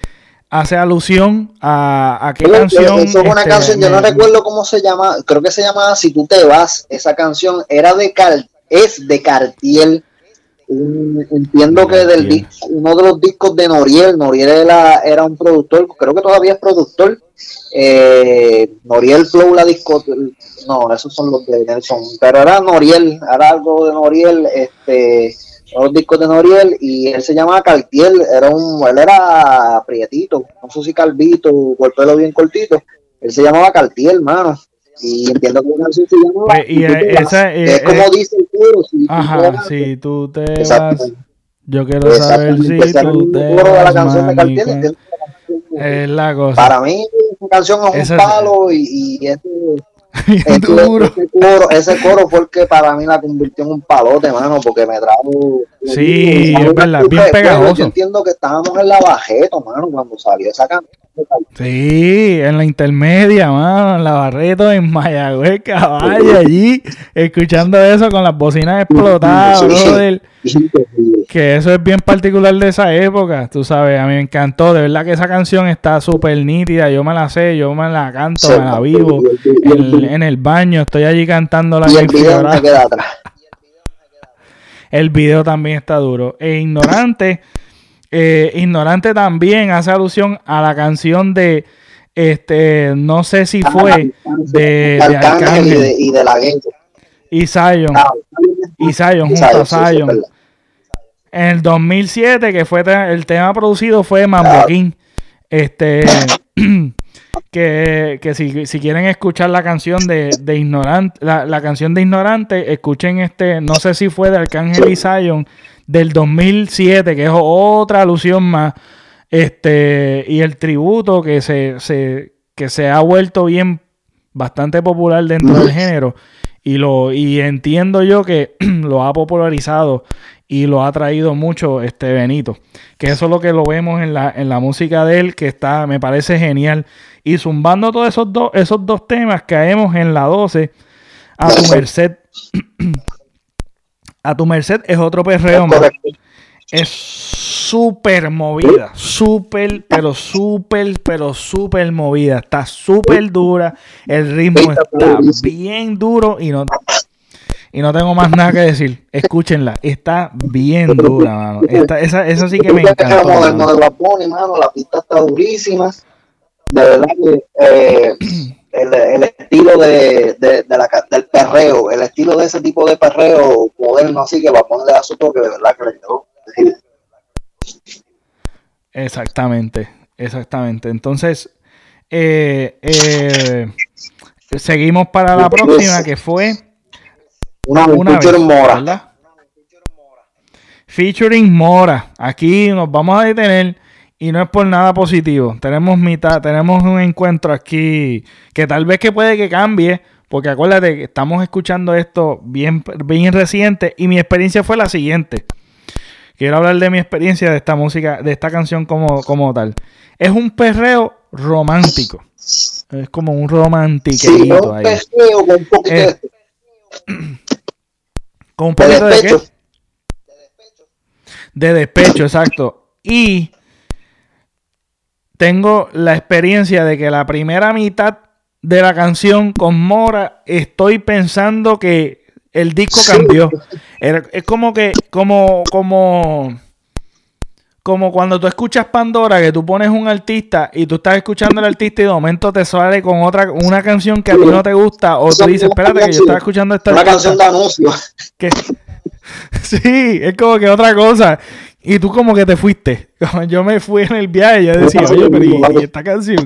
hace alusión a, a qué canción. Eso es una este, canción, yo no recuerdo cómo se llama, creo que se llama Si tú te vas, esa canción era de Car es de Cartiel entiendo que del disco, uno de los discos de Noriel, Noriel era, era un productor, creo que todavía es productor. Eh, Noriel Flow, la disco, no, esos son los de Nelson, pero era Noriel, era algo de Noriel, este, los discos de Noriel, y él se llamaba Cartiel, era un, él era prietito, no sé si calvito, con el pelo bien cortito, él se llamaba Cartiel, mano. Y entiendo que una canción se llama. Pues, y esa, es como eh, dice el coro. Si ajá, si tú te vas. Yo quiero saber si tú te vas. vas. La canción de Cartier, es la cosa. Para mí, esa canción es Esa- un palo y, y ese, ese, Duro. ese coro, ese coro fue el que para mí la convirtió en un palote, mano, porque me trajo. Sí, Yo es verdad, bien Yo pegajoso. entiendo que estábamos en la bajeta, mano, cuando salió esa canción. Sí, en la intermedia, mano, en la Barreto, en Mayagüez, caballo, allí, escuchando eso con las bocinas explotadas, brother. Que eso es bien particular de esa época, tú sabes, a mí me encantó, de verdad que esa canción está súper nítida, yo me la sé, yo me la canto, me la vivo, en, en el baño, estoy allí cantándola Y el bien video fibrada. me queda atrás. El video también está duro. E Ignorante, eh, Ignorante también hace alusión a la canción de, este, no sé si fue de, de Arcángel y de, y de la Ghetto. y Zion. Ah, Y Zion, junto Zion, a sí, sí, es Zion. En el 2007, que fue el tema producido fue Mambo King. Este, que, que si, si quieren escuchar la canción de, de Ignorante, la, la canción de Ignorante, escuchen este, no sé si fue de Arcángel y Zion, del 2007, que es otra alusión más. Este, y el tributo que se, se, que se ha vuelto bien bastante popular dentro del género. Y lo, y entiendo yo que lo ha popularizado y lo ha traído mucho este Benito. Que eso es lo que lo vemos en la, en la música de él, que está, me parece genial. Y zumbando todos esos dos, esos dos temas, caemos en la 12. A tu merced. a tu merced es otro perreo más. Es súper movida, súper, pero súper, pero súper movida. Está súper dura. El ritmo está bien duro y no, y no tengo más nada que decir. Escúchenla, está bien dura, mano. Esa, esa sí que me mano, la pista está durísima. De verdad que eh, el, el estilo de, de, de la, del perreo, el estilo de ese tipo de perreo moderno, así que Bad Bunny le da su toque, de verdad que le quedó. Exactamente, exactamente. Entonces, eh, eh, seguimos para la próxima que fue Una, una un vez, mora. ¿verdad? Featuring Mora. Aquí nos vamos a detener y no es por nada positivo. Tenemos mitad, tenemos un encuentro aquí que tal vez que puede que cambie, porque acuérdate que estamos escuchando esto bien, bien reciente y mi experiencia fue la siguiente. Quiero hablar de mi experiencia de esta música, de esta canción como, como tal. Es un perreo romántico. Es como un Sí, romantiquito es un ahí. perreo con un poquito Eh, de, Con un de poquito de qué? despecho. De despecho, exacto. Y tengo la experiencia de que la primera mitad de la canción con Mora estoy pensando que el disco cambió. Es como que, como, como, como cuando tú escuchas Pandora, que tú pones un artista y tú estás escuchando al artista y de momento te sale con otra, una canción que a ti no te gusta, o tú dices, espérate que yo estaba escuchando esta. Una canción de anuncio. Sí, es como que otra cosa. Y tú como que te fuiste. yo me fui en el viaje y yo decía, oye, pero ¿y, esta canción?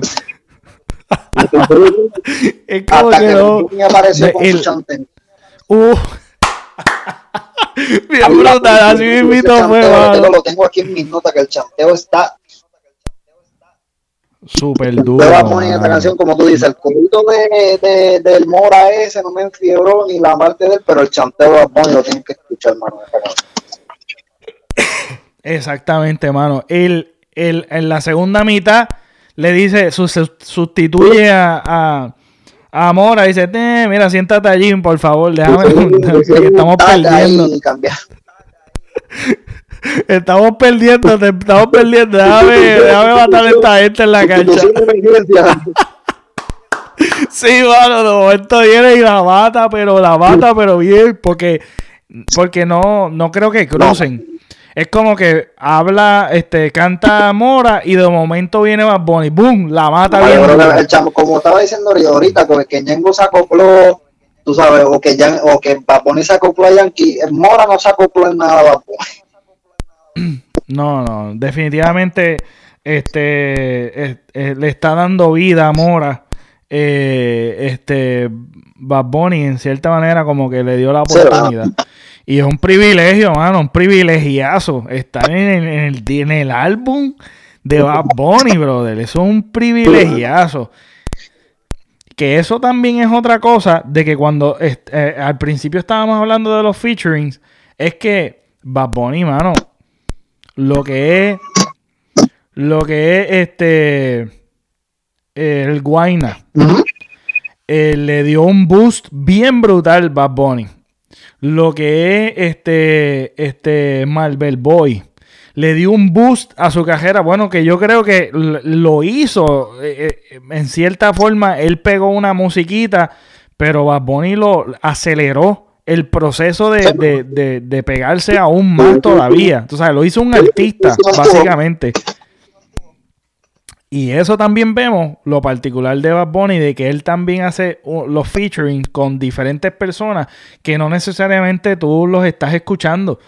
es como que, no. Me apareció con el, Uh. Bien brutal, así mismo fue, mano. Lo tengo aquí en mis notas, que el chanteo está Súper duro. Te a poner esta canción, como tú dices, el corito de, de, del Mora ese no me enfiebró ni la parte de él, pero el chanteo de lo tienes que escuchar, hermano. Exactamente, mano. Él, él, en la segunda mitad le dice, sustituye a, a Amora dice, mira, siéntate allí, por favor, déjame, estamos perdiendo. estamos perdiendo, te estamos perdiendo, déjame, déjame matar a esta gente en la cancha. sí, mano, de momento viene y la mata, pero la mata, pero bien, porque, porque no, no creo que crucen. Es como que habla, este, canta Mora y de momento viene Bad Bunny, ¡boom! La mata bien. el chamo, como estaba diciendo ahorita, que Ñengo se acopló, tú sabes, o que, ya, o que Bad Bunny se acopló a Yankee, Mora no se acopló en nada a Bad Bunny. No, no, definitivamente este, le está dando vida a Mora. Eh, este Bad Bunny en cierta manera como que le dio la oportunidad. Y es un privilegio, mano, un privilegiazo estar en el, en el, álbum de Bad Bunny, brother. Eso es un privilegiazo. Que eso también es otra cosa de que cuando eh, al principio estábamos hablando de los featurings, es que Bad Bunny, mano, lo que es, lo que es este, el Guayna, eh, le dio un boost bien brutal Bad Bunny lo que es este, este Marvel Boy. Le dio un boost a su carrera. Bueno, que yo creo que lo hizo. Eh, eh, en cierta forma, él pegó una musiquita, pero Bad Bunny lo aceleró el proceso de, de, de, pegarse aún más todavía. O sea, lo hizo un artista, básicamente. Y eso también vemos, lo particular de Bad Bunny, de que él también hace los featuring con diferentes personas que no necesariamente tú los estás escuchando.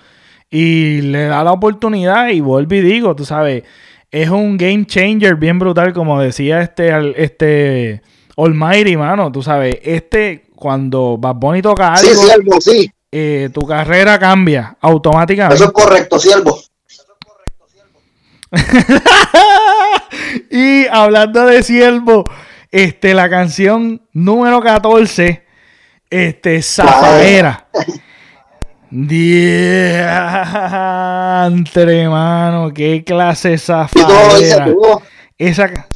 Y le da la oportunidad y vuelvo y digo, tú sabes, es un game changer bien brutal, como decía este, este Almighty, mano, tú sabes, este, cuando Bad Bunny toca algo, sí, eh, tu carrera cambia automáticamente. Eso es correcto, siervo. y hablando de siervo, este, la canción número 14, este, Zafaera. Diantre, mano, qué clase zafaera. Esa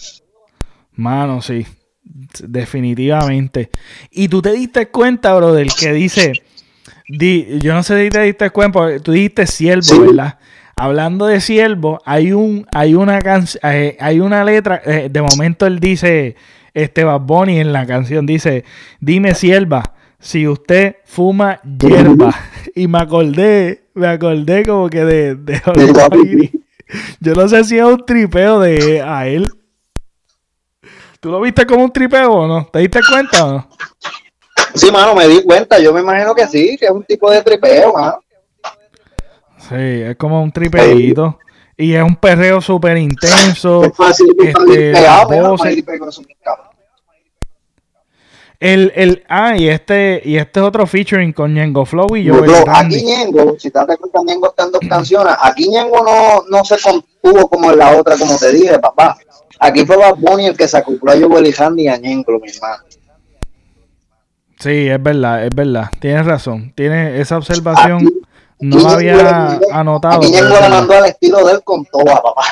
Mano, sí. Definitivamente. Y tú te diste cuenta, bro, del que dice. yo no sé si te diste cuenta, tú dijiste siervo, ¿verdad? Hablando de siervo, hay un, hay una canción, eh, hay una letra, eh, de momento él dice, este Bad Bunny en la canción dice, dime sierva, si usted fuma hierba. Y me acordé, me acordé como que de, de Yo no sé si es un tripeo de a él. ¿Tú lo viste como un tripeo o no? ¿Te diste cuenta o no? Sí, mano, me di cuenta. Yo me imagino que sí, que es un tipo de tripeo, mano. Sí, es como un tripeito. Y es un perreo súper intenso. Es fácil, este, el, el, ah, y este, y este es otro featuring con Ñengo Flow y yo. aquí Ñengo, si te das cuenta, Ñengo está en dos canciones. Aquí Ñengo no, no se contuvo como en la otra, como te dije, papá. Aquí fue Bad Bunny el que se acopló a Joel y y a Ñengo, mi hermano. Sí, es verdad, es verdad. Tienes razón. Tienes esa observación. No lo había anotado. Le mandó al estilo de él con toda, papá.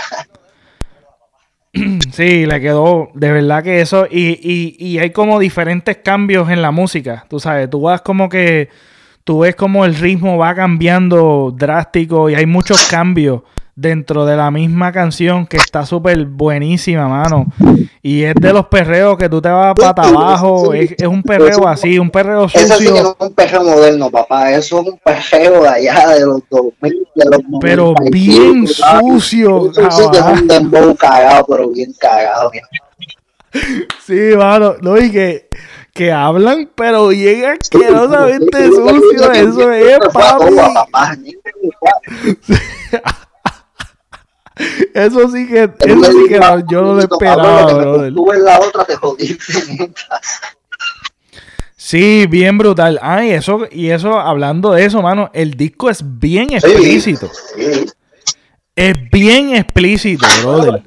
Sí, le quedó de verdad que eso. Y, y, y hay como diferentes cambios en la música. Tú sabes, tú vas como que. Tú ves como el ritmo va cambiando drástico y hay muchos cambios dentro de la misma canción que está súper buenísima, mano. Y es de los perreos que tú te vas para abajo. Es, un perreo así, un perreo sucio. Eso sí que no es un perreo moderno, papá. Eso es un perreo de allá, de los 2000, de los Pero bien sucio. Eso sí que es un dembow cagado, pero bien cagado. Sí, mano. No, y que que hablan, pero bien asquerosamente sucio. Eso es, papi. Eso sí que, eso sí que yo no lo esperaba, brother. Tú ves la otra, te jodiste. Sí, bien brutal. Ay, eso, y eso, hablando de eso, mano, el disco es bien explícito. Es bien explícito, brother.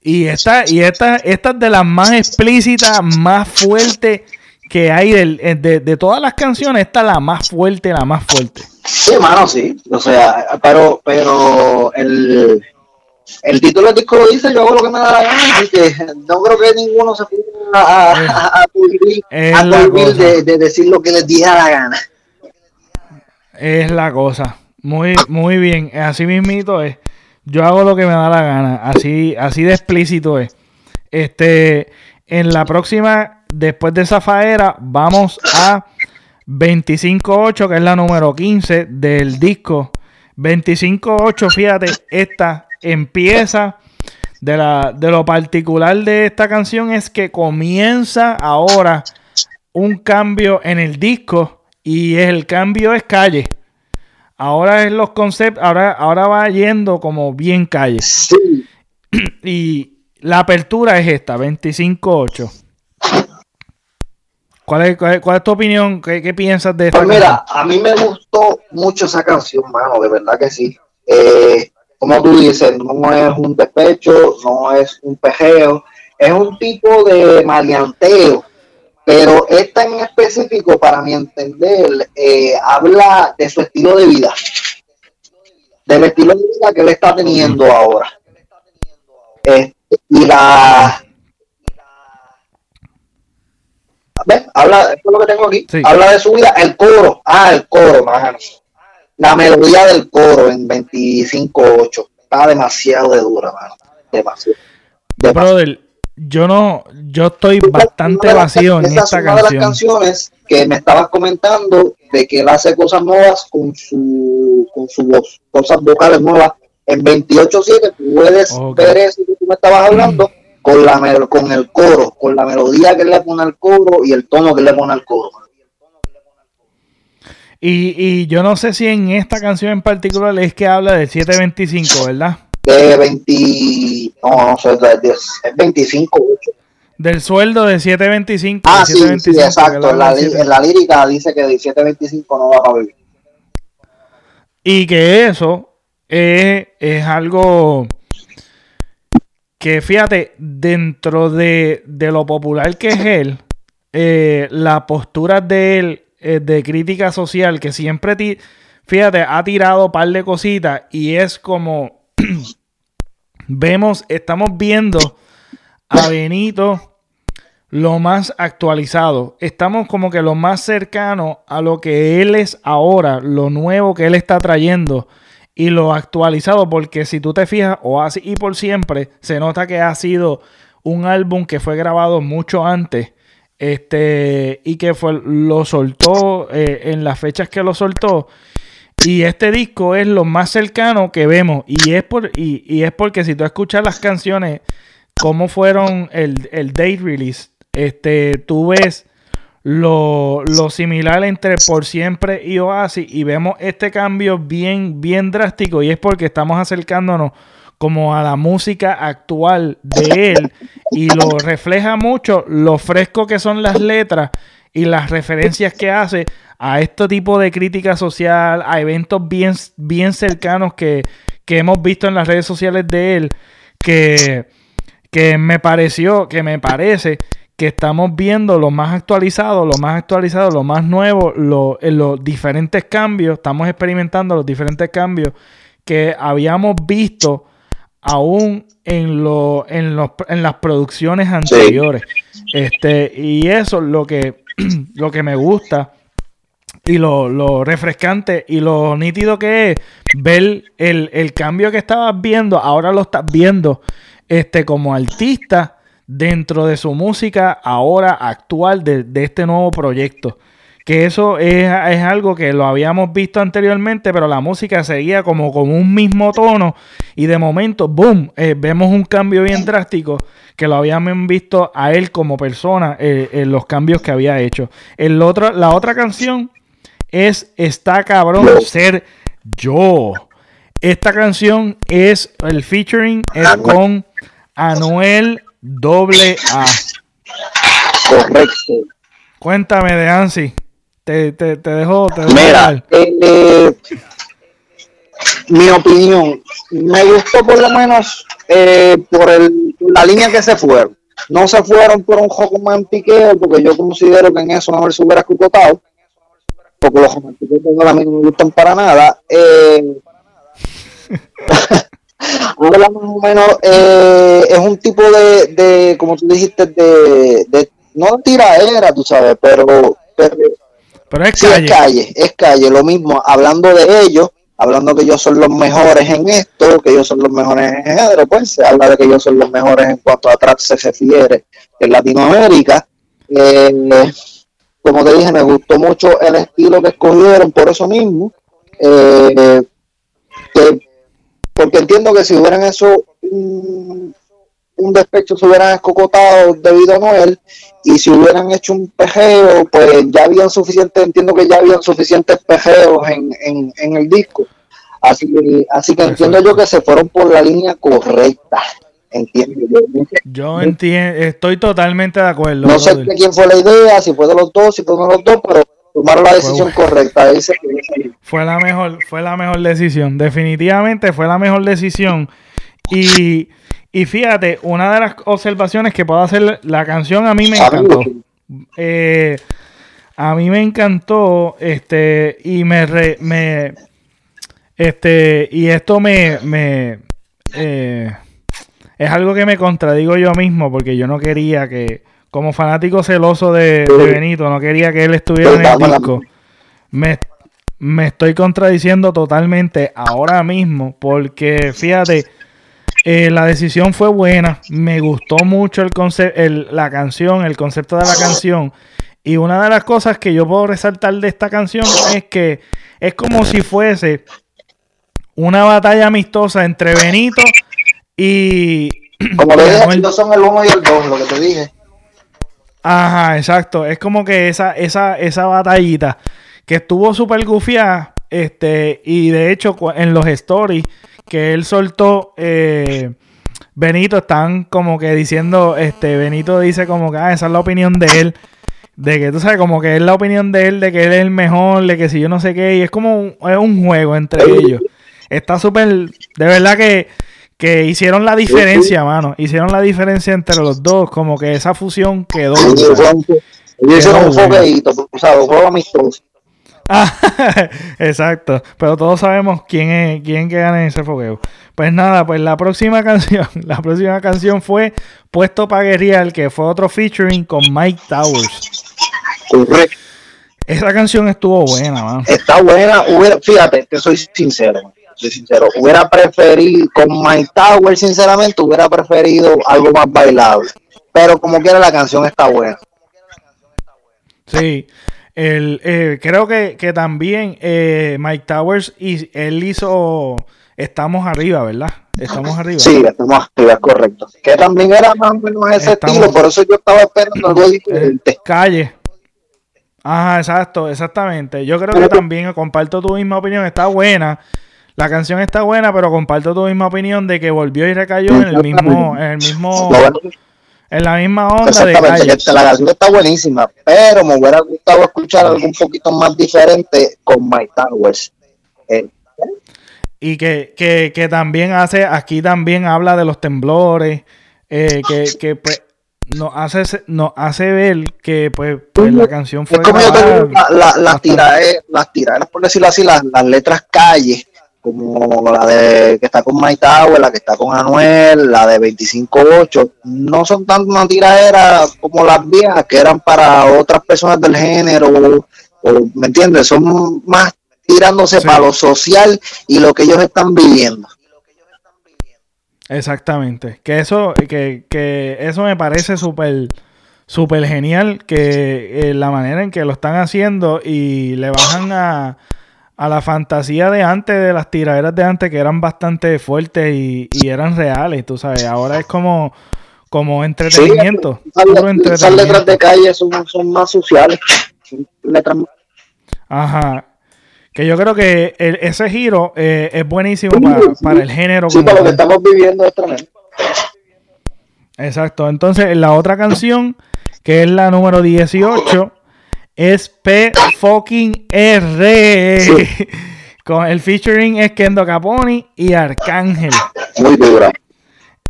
Y esta, y esta, esta es de las más explícitas, más fuertes que hay eh, de, de, todas las canciones, esta es la más fuerte, la más fuerte. Sí, hermano, sí. O sea, pero, pero el, el título del disco lo dice, yo hago lo que me da la gana, así que no creo que ninguno se pueda a, a, a, de, de, decir lo que les diera la gana. Es la cosa. Muy, muy bien. Así mismito es. Yo hago lo que me da la gana. Así, así de explícito es. Este, en la próxima Después de esa faera, vamos a 25.8, que es la número 15 del disco. 25.8, fíjate, esta empieza. De, la, de lo particular de esta canción es que comienza ahora un cambio en el disco y el cambio es calle. Ahora es los conceptos, ahora, ahora va yendo como bien calle. Y la apertura es esta, 25.8. ¿Cuál es, cuál es, tu opinión? ¿Qué, piensas de esta Pues mira, a mí me gustó mucho esa canción, mano, de verdad que sí. Eh, como tú dices, no es un despecho, no es un pejeo, es un tipo de maleanteo. Pero esta en específico, para mi entender, eh, habla de su estilo de vida, del estilo de vida que él está teniendo ahora. Este, y la Habla, esto es lo que tengo aquí. Habla de su vida, el coro. Ah, el coro, La melodía del coro en 25.8. Está demasiado de dura, mano. Demasiado. Brother, yo no, yo estoy bastante vacío en esta canción. una de las canciones que me estabas comentando de que él hace cosas nuevas con su, con su voz, cosas vocales nuevas. En 28.7 puedes ver eso que tú me estabas hablando con, la, con el coro, con la melodía que le pone al coro y el tono que le pone al coro. Y, y yo no sé si en esta canción en particular es que habla del 725, ¿verdad? De 20, no, no sé, es 25, Del sueldo de 725. Ah, sí, sí, exacto. En la, en la, lírica dice que de 725 no va a vivir. Y que eso es, es algo que fíjate, dentro de, lo popular que es él, eh, la postura de él eh, de crítica social, que siempre, fíjate, ha tirado un par de cositas y es como, vemos, estamos viendo a Benito lo más actualizado. Estamos como que lo más cercano a lo que él es ahora, lo nuevo que él está trayendo y lo actualizado, porque si tú te fijas, o así y por siempre, se nota que ha sido un álbum que fue grabado mucho antes. Este, y que fue, lo soltó eh, en las fechas que lo soltó. Y este disco es lo más cercano que vemos. Y es, por, y, es porque si tú escuchas las canciones, cómo fueron el, el date release, este, tú ves lo, similar entre Por Siempre y Oasis y vemos este cambio bien, bien drástico y es porque estamos acercándonos como a la música actual de él y lo refleja mucho lo fresco que son las letras y las referencias que hace a este tipo de crítica social, a eventos bien, bien cercanos que, que hemos visto en las redes sociales de él, que, que me pareció, que me parece que estamos viendo lo más actualizado, lo más actualizado, lo más nuevo, lo, los diferentes cambios, estamos experimentando los diferentes cambios que habíamos visto aún en, lo, en, los, en las producciones anteriores. Este, y eso es lo que, lo que me gusta y lo, refrescante y lo nítido que es ver el, el, cambio que estabas viendo, ahora lo estás viendo este, como artista dentro de su música ahora actual de, de este nuevo proyecto. Que eso es, algo que lo habíamos visto anteriormente, pero la música seguía como con un mismo tono y de momento, boom, eh, vemos un cambio bien drástico que lo habíamos visto a él como persona eh, en los cambios que había hecho. El otro, la otra canción es Está cabrón ser yo. Esta canción es el featuring es con Anuel doble A. Correcto. Cuéntame de Ansi. Te, te, te dejo. Te Mira, eh, eh, mi opinión, me gustó por lo menos eh, por el, la línea que se fueron. No se fueron por un en piqueo, porque yo considero que en eso no se hubiera escocotado. Porque los piqueos a mí no me gustan para nada. Eh, Ahora más o menos eh, es un tipo de, de, como tú dijiste, de, de no tiraera, tú sabes, pero, pero, es, calle. es calle, es calle, lo mismo, hablando de ellos, hablando que ellos son los mejores en esto, que ellos son los mejores en género, pues se habla de que ellos son los mejores en cuanto a trap se refiere en Latinoamérica. Eh, como te dije, me gustó mucho el estilo que escogieron por eso mismo. Eh, que porque entiendo que si hubieran un, despecho, se hubieran escocotado debido a Noel, y si hubieran hecho un pejeo, pues ya habían suficiente, entiendo que ya habían suficientes pejeos en, en, el disco. Así que, así que entiendo yo que se fueron por la línea correcta. Entiendo. Yo entiendo, estoy totalmente de acuerdo. No sé quién fue la idea, si fue de los dos, si fue de los dos, pero tomaron la decisión correcta. fue la mejor, fue la mejor decisión. Definitivamente fue la mejor decisión. Y, fíjate, una de las observaciones que puedo hacer, la canción a mí me encantó. Eh, a mí me encantó, este, y me, me este, y esto me, me eh, es algo que me contradigo yo mismo porque yo no quería que, como fanático celoso de, Benito, no quería que él estuviera en el disco. Me, estoy contradiciendo totalmente ahora mismo porque, fíjate, eh, la decisión fue buena. Me gustó mucho el, el la canción, el concepto de la canción. Y una de las cosas que yo puedo resaltar de esta canción es que es como si fuese una batalla amistosa entre Benito y... Como le dije, son el 1 y el 2, lo que te dije. Ajá, exacto. Es como que esa, esa, esa batallita que estuvo súper gufiada. Este, y de hecho, en los stories que él soltó, eh, Benito están como que diciendo, este, Benito dice como que ah, esa es la opinión de él. De que tú sabes, como que es la opinión de él, de que él es el mejor, de que si yo no sé qué, y es como un, es un juego entre ellos. Está súper, de verdad que que hicieron la diferencia, mano. Hicieron la diferencia entre los dos, como que esa fusión quedó. hicieron un fogueito, o sea, un juego amistoso. Ah, exacto. Pero todos sabemos quién es quién que gana en ese fogueo. Pues nada, pues la próxima canción, la próxima canción fue Puesto para Guerrear, que fue otro featuring con Mike Towers. Correcto. Esa canción estuvo buena, mano. Está buena, fíjate, te soy sincero sincero. Hubiera preferido, con My Tower, sinceramente, hubiera preferido algo más bailable. Pero como quiera, la canción está buena. Sí. El, eh, creo que, también eh, Mike Towers y él hizo Estamos arriba, ¿verdad? Estamos arriba. Sí, estamos arriba, correcto. Que también era más o menos ese estilo, por eso yo estaba esperando algo diferente. Calle. Ajá, exacto, exactamente. Yo creo que también comparto tu misma opinión, está buena. La canción está buena, pero comparto tu misma opinión de que volvió y recayó en el mismo, en el mismo, en la misma onda de La canción está buenísima, pero me hubiera gustado escuchar algo un poquito más diferente con My Towers. Eh, y que, que, que, también hace, aquí también habla de los temblores, eh, que, que pues, nos hace, nos hace ver que pues, pues la canción fue... Es como yo la, las tiraderas, por decirlo así, las, las letras calles como la de que está con Mike Tower, la que está con Anuel, la de 25-8, no son tanto una tiradera como las viejas que eran para otras personas del género ¿me entiendes? Son más tirándose para lo social y lo que ellos están viviendo. Exactamente. Que eso, que, que eso me parece súper súper genial que eh, la manera en que lo están haciendo y le bajan a, a, la fantasía de antes, de las tiraderas de antes que eran bastante fuertes y, eran reales, tú sabes. Ahora es como, como entretenimiento. esas letras de calle son, más sociales. letras Ajá. Que yo creo que ese giro eh, es buenísimo para, el género. Sí, para lo que estamos viviendo es tremendo. Exacto. Entonces, la otra canción, que es la número 18, es P fucking R. Con el featuring es Kendo Caponi y Arcángel. Muy dura.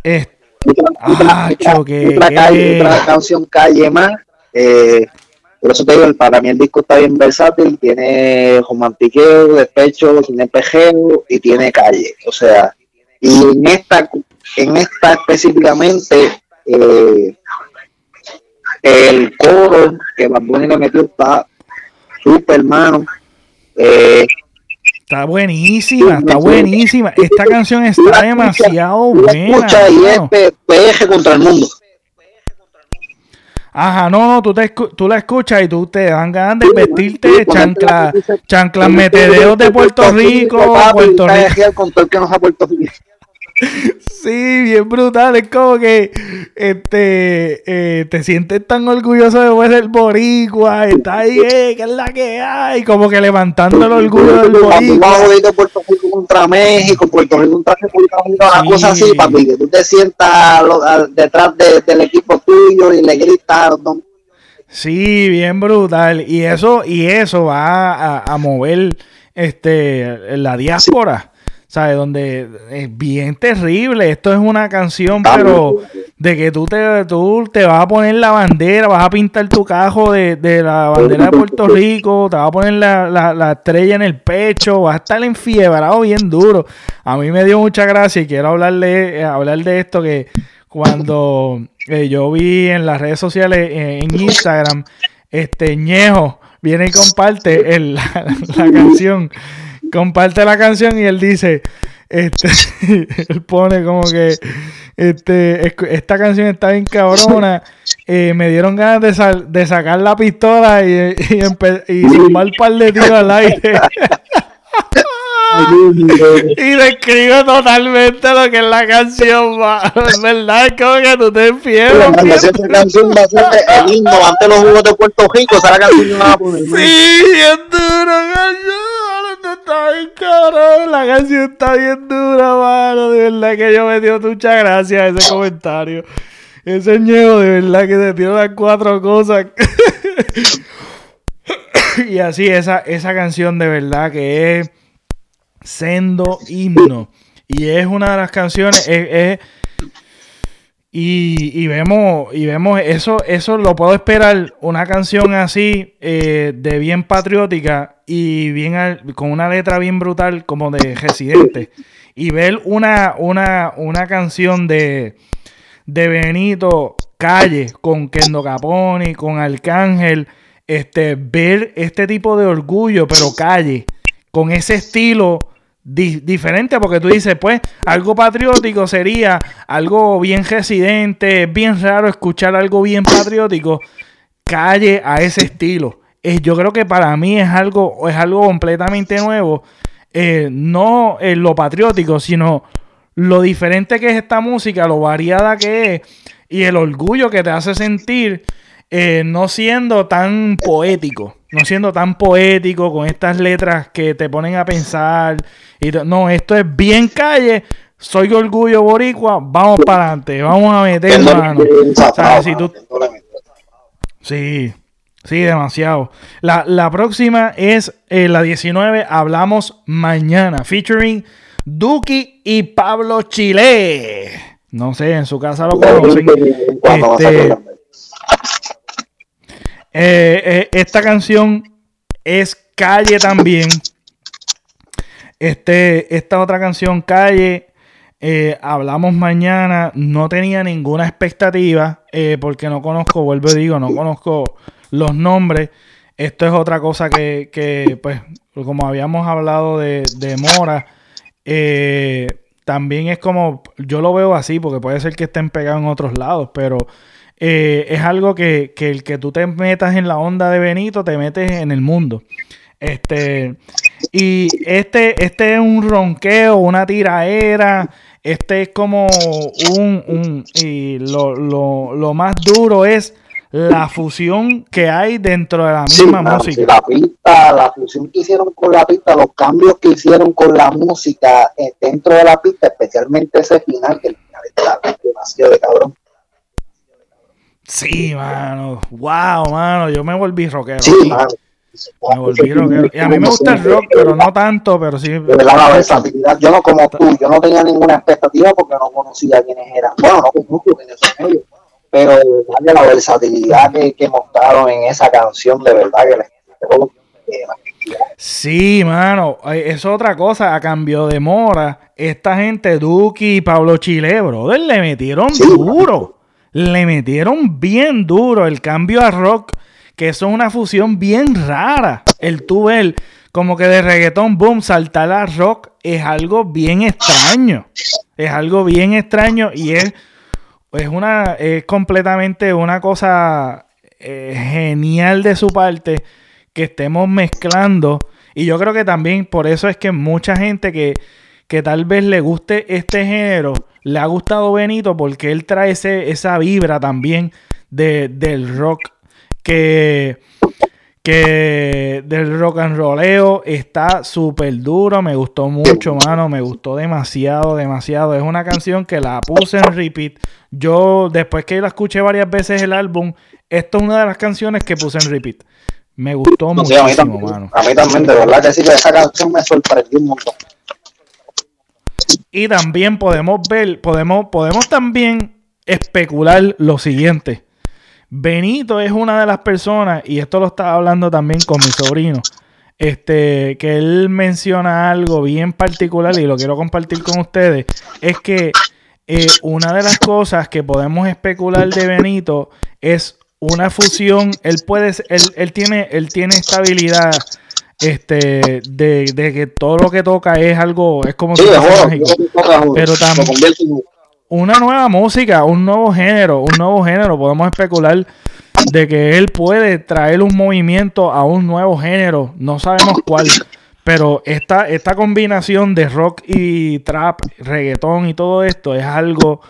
Es, ah, choque. Otra, canción Calle más. Eh, por eso te digo, para mí el disco está bien versátil, tiene romantiqueo, despecho, tiene pejeo y tiene calle. O sea, y en esta, en esta específicamente, eh, el coro que Bad le metió está súper, hermano. Eh, está buenísima, está buenísima. Esta canción está demasiado buena. Escucha y es PG contra el mundo. Ajá, no, no, tú, te, tú la escuchas y tú te dan ganas de vestirte chanclas, chanclas metedeos de Puerto Rico, Puerto Rico. Sí, bien brutal. Es como que este eh, te sientes tan orgulloso de ser boricua. Está ahí, eh, que es la que hay. Como que levantando el orgullo del boricua. de Puerto Rico contra México, Puerto Rico contra República Dominicana, una cosa así, papi. Que tú te sientas detrás del equipo tuyo y le gritas. Sí, bien brutal. Y eso, y eso va a, a mover este la diáspora. ¿Sabes? Donde es bien terrible. Esto es una canción, pero de que tú te, tú te vas a poner la bandera, vas a pintar tu cajo de, la bandera de Puerto Rico, te vas a poner la, estrella en el pecho, vas a estar enfiebrado bien duro. A mí me dio mucha gracia y quiero hablarle, eh, hablar de esto que cuando eh, yo vi en las redes sociales, eh, en Instagram, este Ñejo viene y comparte la canción comparte la canción y él dice, este, él pone como que este, esta canción está bien cabrona. Eh, me dieron ganas de, de sacar la pistola y, y, y sumar un par de tiros al aire. y describe totalmente lo que es la canción, es verdad, es como que tú te enfieras. La canción va a ser el himno ante los Juegos de Puerto Rico, esa canción va a poner. Sí, es duro, canción, está bien cabrón, la canción está bien dura, mano, de verdad que yo me dio muchas gracias a ese comentario. Ese ñevo, de verdad que te dio las cuatro cosas. y así, esa, esa canción de verdad que es sendo himno. Y es una de las canciones, y, vemos, y vemos eso, eso lo puedo esperar, una canción así, eh, de bien patriótica y bien con una letra bien brutal como de Residente. Y ver una, una, una canción de, de Benito Calle con Kendo Caponi, con Arcángel, este, ver este tipo de orgullo, pero calle, con ese estilo diferente porque tú dices, pues, algo patriótico sería algo bien residente, bien raro escuchar algo bien patriótico, calle a ese estilo. yo creo que para mí es algo, es algo completamente nuevo, eh, no en lo patriótico, sino lo diferente que es esta música, lo variada que es y el orgullo que te hace sentir eh, no siendo tan poético, no siendo tan poético con estas letras que te ponen a pensar. Y no, esto es bien calle. Soy orgullo boricua, vamos para adelante, vamos a meter mano. Sí, sí, demasiado. La, próxima es eh, la 19, hablamos mañana, featuring Duki y Pablo Chile. No sé, en su casa lo conocen. Este, eh, eh, esta canción es Calle también. Este, esta otra canción, Calle, eh, hablamos mañana. No tenía ninguna expectativa porque no conozco, vuelvo y digo, no conozco los nombres. esto es otra cosa que, que pues, como habíamos hablado de, de Mora, también es como, yo lo veo así, porque puede ser que estén pegados en otros lados, pero eh, es algo que, que, el que tú te metas en la onda de Benito, te metes en el mundo. Este, y este, este es un ronqueo, una tiraera. Este es como un, un y lo, lo, lo más duro es la fusión que hay dentro de la misma música. La pista, la fusión que hicieron con la pista, los cambios que hicieron con la música eh, dentro de la pista, especialmente ese final, que el final está demasiado de cabrón. Sí, mano. Wow, mano. Yo me volví rockero. Sí, mano. Me volví rockero. Y a mí me gusta el rock, pero no tanto, pero sí. Verdad, la versatilidad. Yo no como tú, yo no tenía ninguna expectativa porque no conocía quiénes eran. Bueno, no conozco quiénes son ellos pero de la versatilidad que, mostraron en esa canción, de verdad que les Sí, mano, es otra cosa, a cambio de Mora, esta gente, Duki y Pablo Chile, brother, le metieron duro, le metieron bien duro el cambio a rock, que eso es una fusión bien rara, el tú ver como que de reggaetón, boom, saltar a rock es algo bien extraño, es algo bien extraño y es es una es completamente una cosa eh, genial de su parte que estemos mezclando. Y yo creo que también por eso es que mucha gente que, que tal vez le guste este género le ha gustado Benito porque él trae ese, esa vibra también de, del rock que que del rock and rolleo está súper duro, me gustó mucho, mano, me gustó demasiado, demasiado. Es una canción que la puse en repeat. Yo, después que la escuché varias veces el álbum, esto es una de las canciones que puse en repeat. Me gustó muchísimo, a mí mano. A mí también, de verdad que sí, que esa canción me sorprendió un montón. Y también podemos ver, podemos, podemos también especular lo siguiente. Benito es una de las personas, y esto lo estaba hablando también con mi sobrino, este, que él menciona algo bien particular y lo quiero compartir con ustedes, es que eh, una de las cosas que podemos especular de Benito es una fusión, él puede, él, él tiene, él tiene estabilidad este de, de, que todo lo que toca es algo, es como si fuera mágico. Pero también una nueva música, un nuevo género, un nuevo género. Podemos especular de que él puede traer un movimiento a un nuevo género. No sabemos cuál. Pero esta, esta combinación de rock y trap, reggaetón y todo esto es algo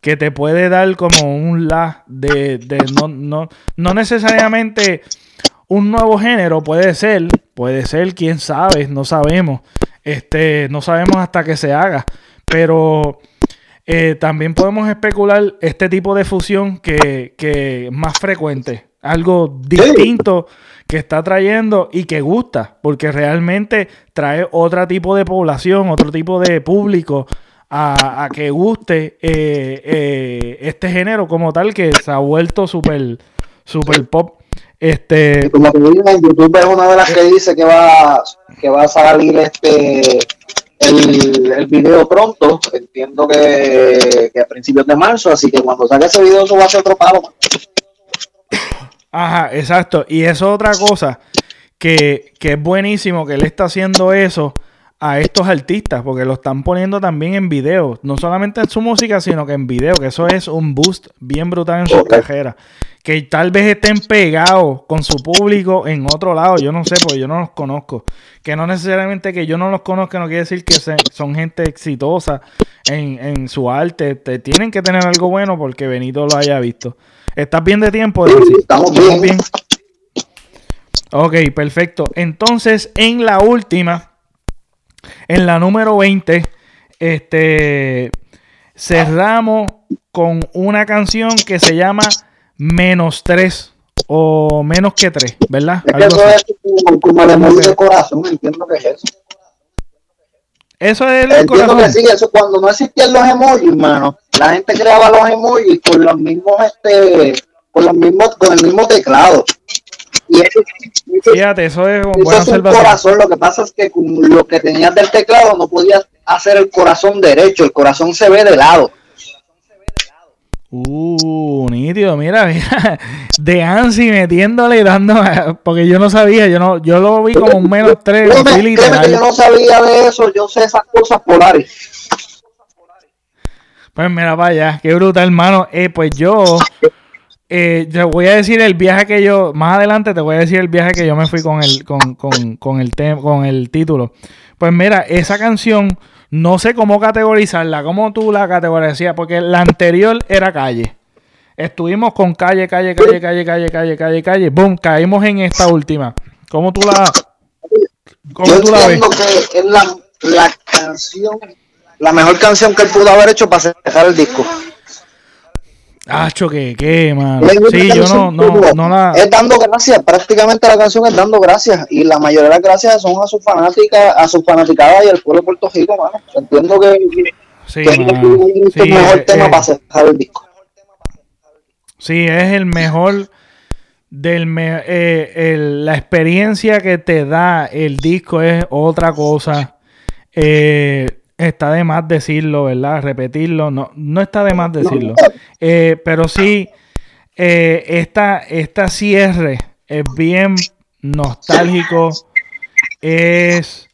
que te puede dar como un la de, de no, no, no necesariamente un nuevo género, puede ser, puede ser, quién sabe, no sabemos. Este, no sabemos hasta que se haga. Pero eh, también podemos especular este tipo de fusión que, es más frecuente, algo distinto que está trayendo y que gusta, porque realmente trae otro tipo de población, otro tipo de público a, que guste eh, eh, este género como tal que se ha vuelto súper super pop. Este, como te digo, en YouTube es una de las que dice que va, que va a salir este el, el video pronto, entiendo que, a principios de marzo, así que cuando salga ese video eso va a ser otro palo. Ajá, exacto. Y eso es otra cosa que, que es buenísimo que él está haciendo eso a estos artistas, porque lo están poniendo también en video, no solamente en su música, sino que en video, que eso es un boost bien brutal en su carrera. Que tal vez estén pegados con su público en otro lado, yo no sé, porque yo no los conozco. Que no necesariamente que yo no los conozca no quiere decir que son gente exitosa en, en su arte. Te, tienen que tener algo bueno porque Benito lo haya visto. ¿Estás bien de tiempo? estamos bien. Ok, perfecto. Entonces, en la última en la número 20, este, cerramos con una canción que se llama Menos 3 o Menos que 3, ¿verdad? eso es como, el emoji de corazón, entiendo que es eso. Eso es el corazón. que sí, eso cuando no existían los emojis, hermano, la gente creaba los emojis con los mismos, este, con los mismos, con el mismo teclado. Y eso, Fíjate, eso es un corazón. Lo que pasa es que con lo que tenías del teclado no podías hacer el corazón derecho, el corazón se ve de lado. Uh, nítido, mira, mira. De Ansi metiéndole y dando. Porque yo no sabía, yo no, yo lo vi como un menos tres. yo no sabía de eso, yo sé esas cosas polares. Pues mira, vaya, qué brutal, hermano. Eh, pues yo. Eh, te voy a decir el viaje que yo. Más adelante te voy a decir el viaje que yo me fui con el, con, con, con el, con el título. Pues mira, esa canción no sé cómo categorizarla, cómo tú la categorizas, porque la anterior era calle. Estuvimos con calle, calle, calle, calle, calle, calle, calle, calle. Boom, caímos en esta última. ¿Cómo tú la, cómo tú la ves? que es la, la canción, la mejor canción que él pudo haber hecho para cerrar el disco. Hacho, que qué, mano. Sí, yo no, no, no la. Es dando gracias, prácticamente la canción es dando gracias. Y la mayoría de las gracias son a sus fanáticas, a sus fanaticadas y al pueblo de Puerto Rico, mano. Entiendo que, sí, es el mejor tema para cerrar el disco. Sí, es el mejor del eh, la experiencia que te da el disco es otra cosa. Eh, está de más decirlo, ¿verdad? Repetirlo, no, no está de más decirlo. Eh, pero sí, eh, esta, esta cierre es bien nostálgico, es,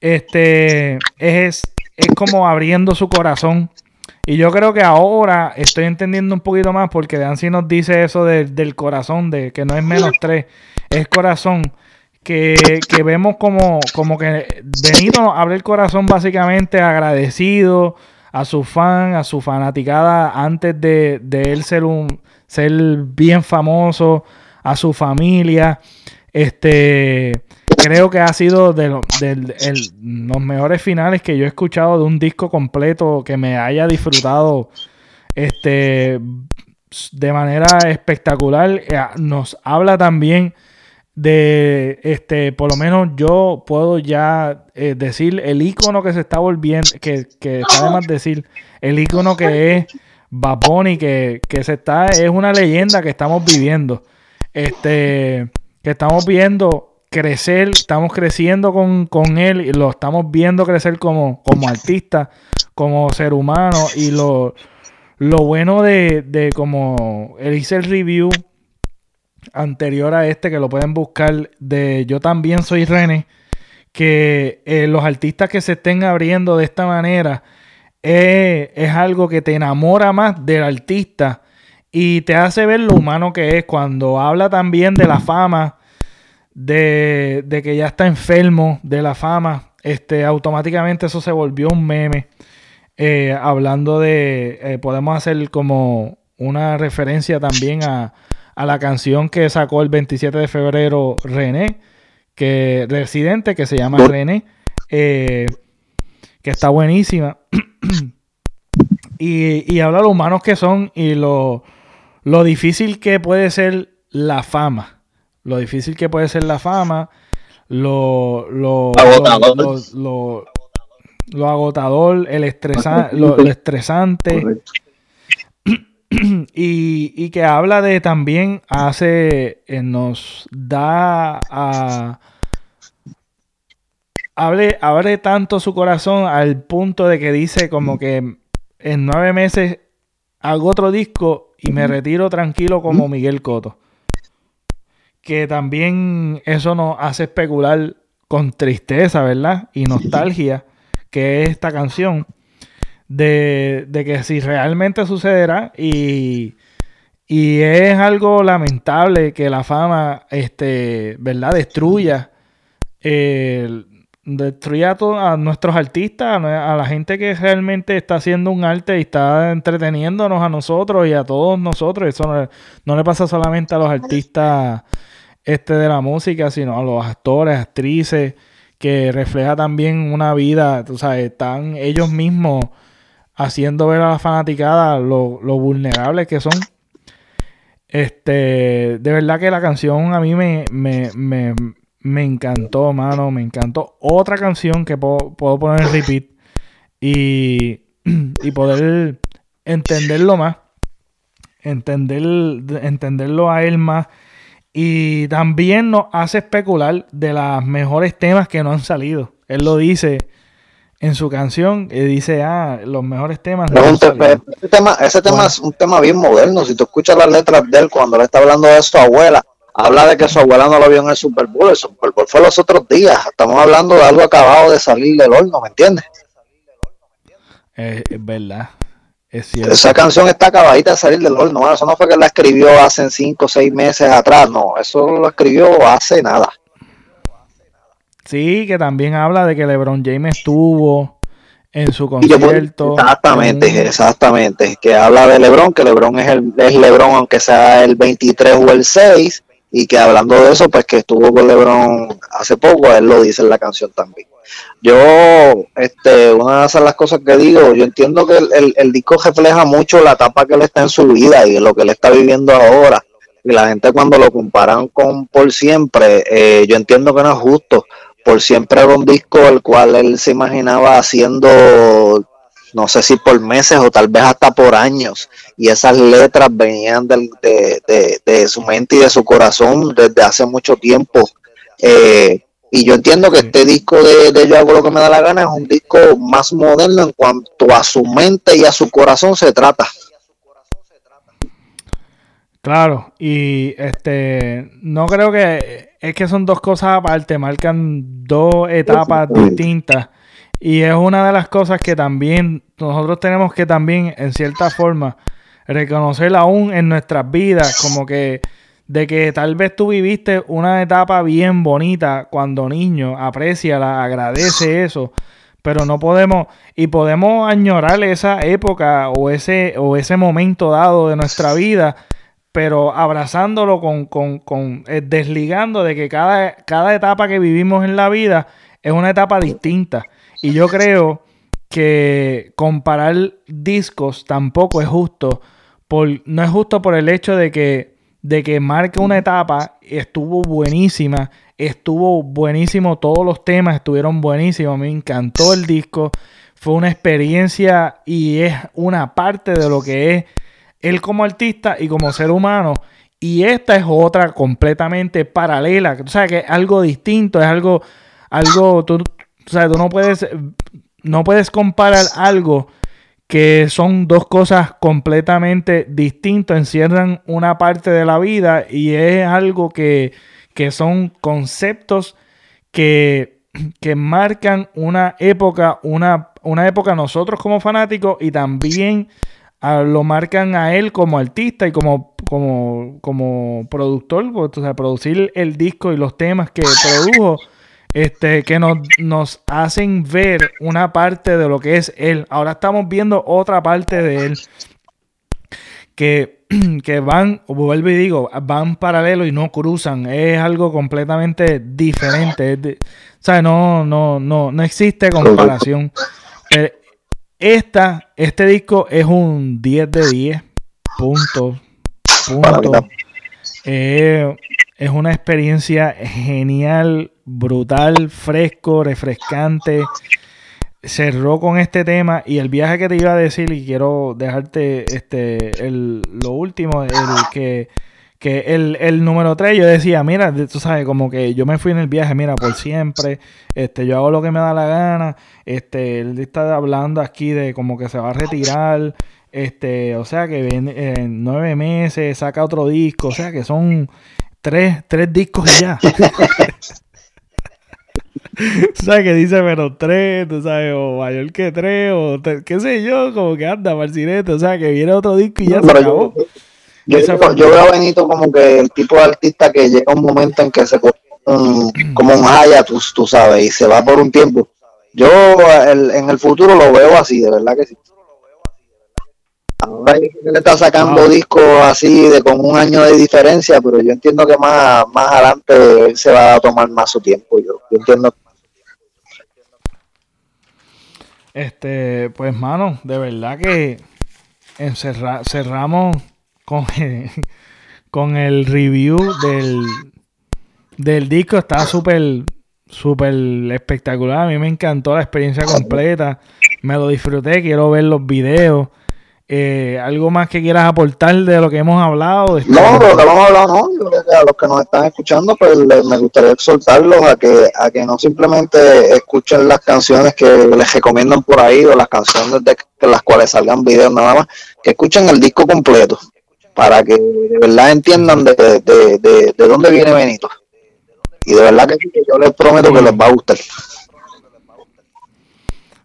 este, es, es como abriendo su corazón. Y yo creo que ahora estoy entendiendo un poquito más porque Dancy nos dice eso del corazón, de que no es menos tres, es corazón que, vemos como, como que Benito abre el corazón básicamente agradecido a su fan, a su fanaticada antes de, él ser un ser bien famoso, a su familia. Este creo que ha sido de, los mejores finales que yo he escuchado de un disco completo que me haya disfrutado este de manera espectacular. Eh, nos habla también de este, por lo menos yo puedo ya eh, decir el icono que se está volviendo, que, que más decir, el icono que es Bad que, que se está, es una leyenda que estamos viviendo. Este, que estamos viendo crecer, estamos creciendo con, él y lo estamos viendo crecer como, como artista, como ser humano. Y lo, lo bueno de, de como él hice el review anterior a este que lo pueden buscar de Yo también soy René, que eh, los artistas que se estén abriendo de esta manera eh, es algo que te enamora más del artista y te hace ver lo humano que es cuando habla también de la fama, de, que ya está enfermo de la fama, este, automáticamente eso se volvió un meme. Eh, hablando de, podemos hacer como una referencia también a, a la canción que sacó el 27 de febrero René, que residente, que se llama René, eh, que está buenísima. y, y, habla de lo humanos que son y lo, lo difícil que puede ser la fama. Lo difícil que puede ser la fama. Lo, lo, lo, lo, agotador, el estresa, lo, estresante. y, que habla de también hace, eh, nos da a... Hable, abre tanto su corazón al punto de que dice como que en nueve meses hago otro disco y me retiro tranquilo como Miguel Coto. Que también eso nos hace especular con tristeza, ¿verdad? Y nostalgia, que es esta canción de, que si realmente sucederá y, y es algo lamentable que la fama, este, ¿verdad? Destruya, destruya a, a, nuestros artistas, a, la gente que realmente está haciendo un arte y está entreteniéndonos a nosotros y a todos nosotros. Eso no, no le pasa solamente a los artistas este de la música, sino a los actores, actrices, que refleja también una vida, tú sabes, están ellos mismos haciendo ver a la fanaticada lo, lo vulnerables que son. Este, de verdad que la canción a mí me, me, encantó, mano, me encantó. Otra canción que puedo, poner en repeat y, y poder entenderlo más, entender, entenderlo a él más. Y también nos hace especular de los mejores temas que no han salido. Él lo dice en su canción y dice, ah, los mejores temas. ese tema, ese tema es un tema bien moderno. Si tú escuchas las letras de él cuando le está hablando de su abuela, habla de que su abuela no lo vio en el Super Bowl. El Super Bowl fue los otros días. Estamos hablando de algo acabado de salir del horno, ¿me entiendes? es verdad. Esa canción está acabadita de salir del horno. eso no fue que la escribió hace cinco o seis meses atrás. No, eso lo escribió hace nada. Sí, que también habla de que LeBron James estuvo en su concierto. Exactamente, exactamente. Que habla de LeBron, que LeBron es, el, es LeBron aunque sea el 23 o el 6. Y que hablando de eso, pues que estuvo con LeBron hace poco, él lo dice en la canción también. Yo, este, una de las cosas que digo, yo entiendo que el, el disco refleja mucho la etapa que él está en su vida y lo que él está viviendo ahora. Y la gente cuando lo comparan con Por Siempre, eh, yo entiendo que no es justo por siempre era un disco el cual él se imaginaba haciendo, no sé si por meses o tal vez hasta por años, y esas letras venían de, su mente y de su corazón desde hace mucho tiempo. Eh, y yo entiendo que este disco de, de, Yo hago lo que me da la gana es un disco más moderno en cuanto a su mente y a su corazón se trata. Claro, y este no creo que es que son dos cosas aparte, marcan dos etapas distintas. Y es una de las cosas que también nosotros tenemos que también, en cierta forma, reconocer aún en nuestras vidas, como que de que tal vez tú viviste una etapa bien bonita cuando niño, apreciala, agradece eso, pero no podemos, y podemos añorar esa época o ese, o ese momento dado de nuestra vida pero abrazándolo con, con, con eh, desligando de que cada, cada etapa que vivimos en la vida es una etapa distinta. Y yo creo que comparar discos tampoco es justo. Por, no es justo por el hecho de que, de que marque una etapa, estuvo buenísima, estuvo buenísimo, todos los temas estuvieron buenísimos, me encantó el disco, fue una experiencia y es una parte de lo que es él como artista y como ser humano. Y esta es otra completamente paralela. O sea, que es algo distinto, es algo, algo, tú, o sea, tú no puedes, no puedes comparar algo que son dos cosas completamente distintas, encierran una parte de la vida y es algo que, que son conceptos que, que marcan una época, una, una época nosotros como fanáticos y también lo marcan a él como artista y como, como, como productor, o sea, producir el disco y los temas que produjo, este, que nos, nos hacen ver una parte de lo que es él. Ahora estamos viendo otra parte de él que, que van, vuelvo y digo, van paralelo y no cruzan. Es algo completamente diferente. o sea, no, no, no, no existe comparación. Eh, esta, este disco es un 10 de 10. Punto. Punto. Eh, es una experiencia genial, brutal, fresco, refrescante. Cerró con este tema y el viaje que te iba a decir y quiero dejarte este el, lo último, el que que el, el número 3 yo decía, mira, tú sabes, como que yo me fui en el viaje, mira, por siempre, este, yo hago lo que me da la gana, este, él está hablando aquí de como que se va a retirar, este, o sea que en nueve meses saca otro disco, o sea que son tres, tres discos ya. o sea que dice menos tres, tú sabes, o mayor que tres, o qué sé yo, como que anda, Marcinete, o sea que viene otro disco y ya se acabó. Yo, veo a Benito como que el tipo de artista que llega un momento en que se pone como un haya, tú, tú, sabes, y se va por un tiempo. Yo en el futuro lo veo así, de verdad que sí. Ahora él está sacando discos así de con un año de diferencia, pero yo entiendo que más, más adelante él se va a tomar más su tiempo. Yo, yo entiendo. Este, pues mano, de verdad que encerra, cerramos con, con el review del, del disco. Está súper, súper espectacular. A mí me encantó la experiencia completa. Me lo disfruté. Quiero ver los videos. Eh, ¿Algo más que quieras aportar de lo que hemos hablado? No, de lo que hemos hablado, no. Yo creo que a los que nos están escuchando, pues me gustaría exhortarlos a que, a que no simplemente escuchen las canciones que les recomiendan por ahí o las canciones de, las cuales salgan videos nada más, que escuchen el disco completo para que de verdad entiendan de, de, de, de dónde viene Benito. Y de verdad que, yo les prometo que les va a gustar.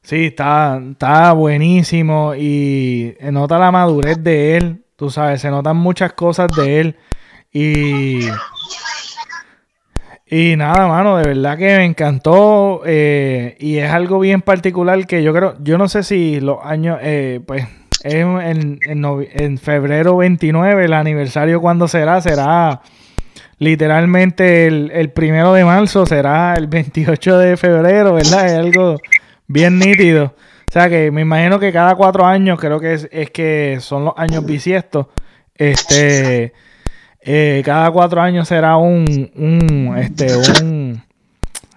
Sí, está, está buenísimo y nota la madurez de él, tú sabes, se notan muchas cosas de él y... Y nada, mano, de verdad que me encantó eh, y es algo bien particular que yo creo, yo no sé si los años, eh, pues en, en, febrero 29, el aniversario cuando será, será literalmente el, el primero de marzo, será el 28 de febrero, ¿verdad? Es algo bien nítido. O sea que me imagino que cada cuatro años, creo que es, es que son los años bisiestos, este, eh, cada cuatro años será un, un, este, un,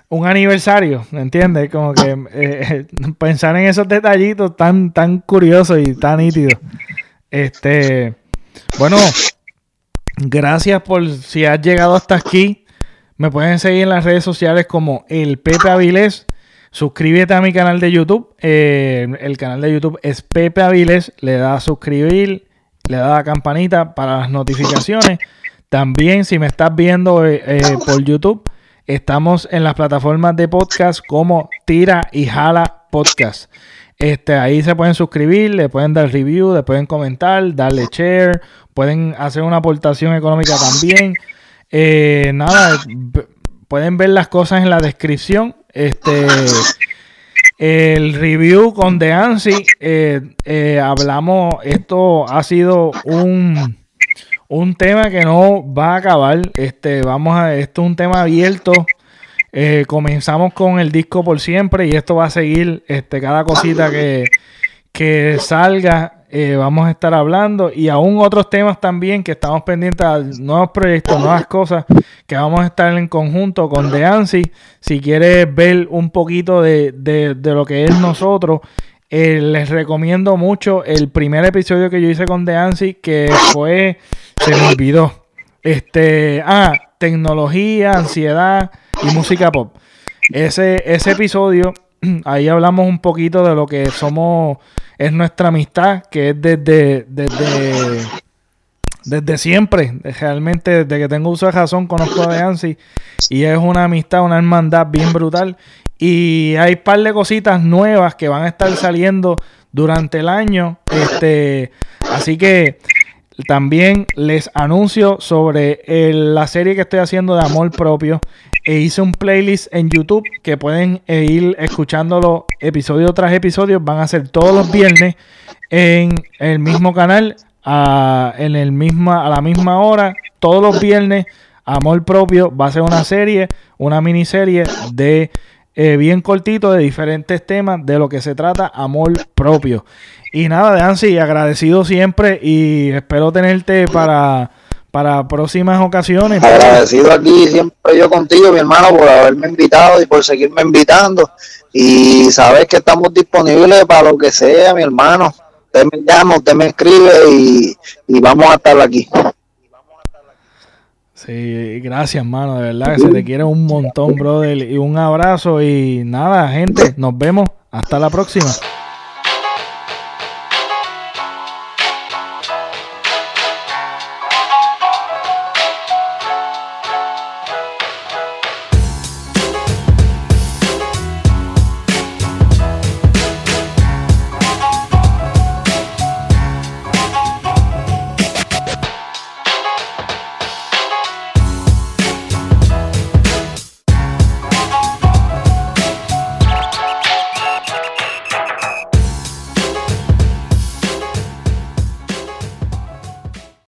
un aniversario, ¿me entiendes? Como que eh, pensar en esos detallitos tan, tan curiosos y tan nítidos. Este, bueno, gracias por si has llegado hasta aquí. Me pueden seguir en las redes sociales como el Pepe Avilés Suscríbete a mi canal de YouTube. Eh, el canal de YouTube es Pepe Aviles. Le da a suscribir, le da a la campanita para las notificaciones. También, si me estás viendo eh, por YouTube, estamos en las plataformas de podcast como Tira y Jala Podcast. Este, ahí se pueden suscribir, le pueden dar review, le pueden comentar, darle share, pueden hacer una aportación económica también. nada, pueden ver las cosas en la descripción este, el review con The eh, eh, hablamos, esto ha sido un, un tema que no va a acabar. Este, vamos a, esto es un tema abierto. Eh, comenzamos con el disco por siempre y esto va a seguir. Este, cada cosita que, que salga eh, vamos a estar hablando y aún otros temas también que estamos pendientes a nuevos proyectos, nuevas cosas que vamos a estar en conjunto con The Si quieres ver un poquito de, lo que es nosotros, eh, les recomiendo mucho el primer episodio que yo hice con The que fue, se me olvidó, este, ah, tecnología, ansiedad y música pop. Ese, ese episodio, ahí hablamos un poquito de lo que somos es nuestra amistad, que es desde, desde, desde siempre. Realmente, desde que tengo uso de razón, conozco a Ansi. Y es una amistad, una hermandad bien brutal. Y hay un par de cositas nuevas que van a estar saliendo durante el año. Este, así que también les anuncio sobre la serie que estoy haciendo de amor propio e hice un playlist en YouTube que pueden eh, ir escuchándolo episodio tras episodio. Van a ser todos los viernes en el mismo canal, a, en el misma, a la misma hora, todos los viernes. Amor propio va a ser una serie, una miniserie de eh, bien cortito de diferentes temas de lo que se trata amor propio. Y nada, Dancy, agradecido siempre y espero tenerte para para próximas ocasiones. Agradecido aquí siempre yo contigo, mi hermano, por haberme invitado y por seguirme invitando. Y sabes que estamos disponibles para lo que sea, mi hermano. Usted me llama, usted me escribe y, y vamos a estar aquí. Sí, gracias, hermano, de verdad que se te quiere un montón, brother. Y un abrazo y nada, gente, nos vemos. Hasta la próxima.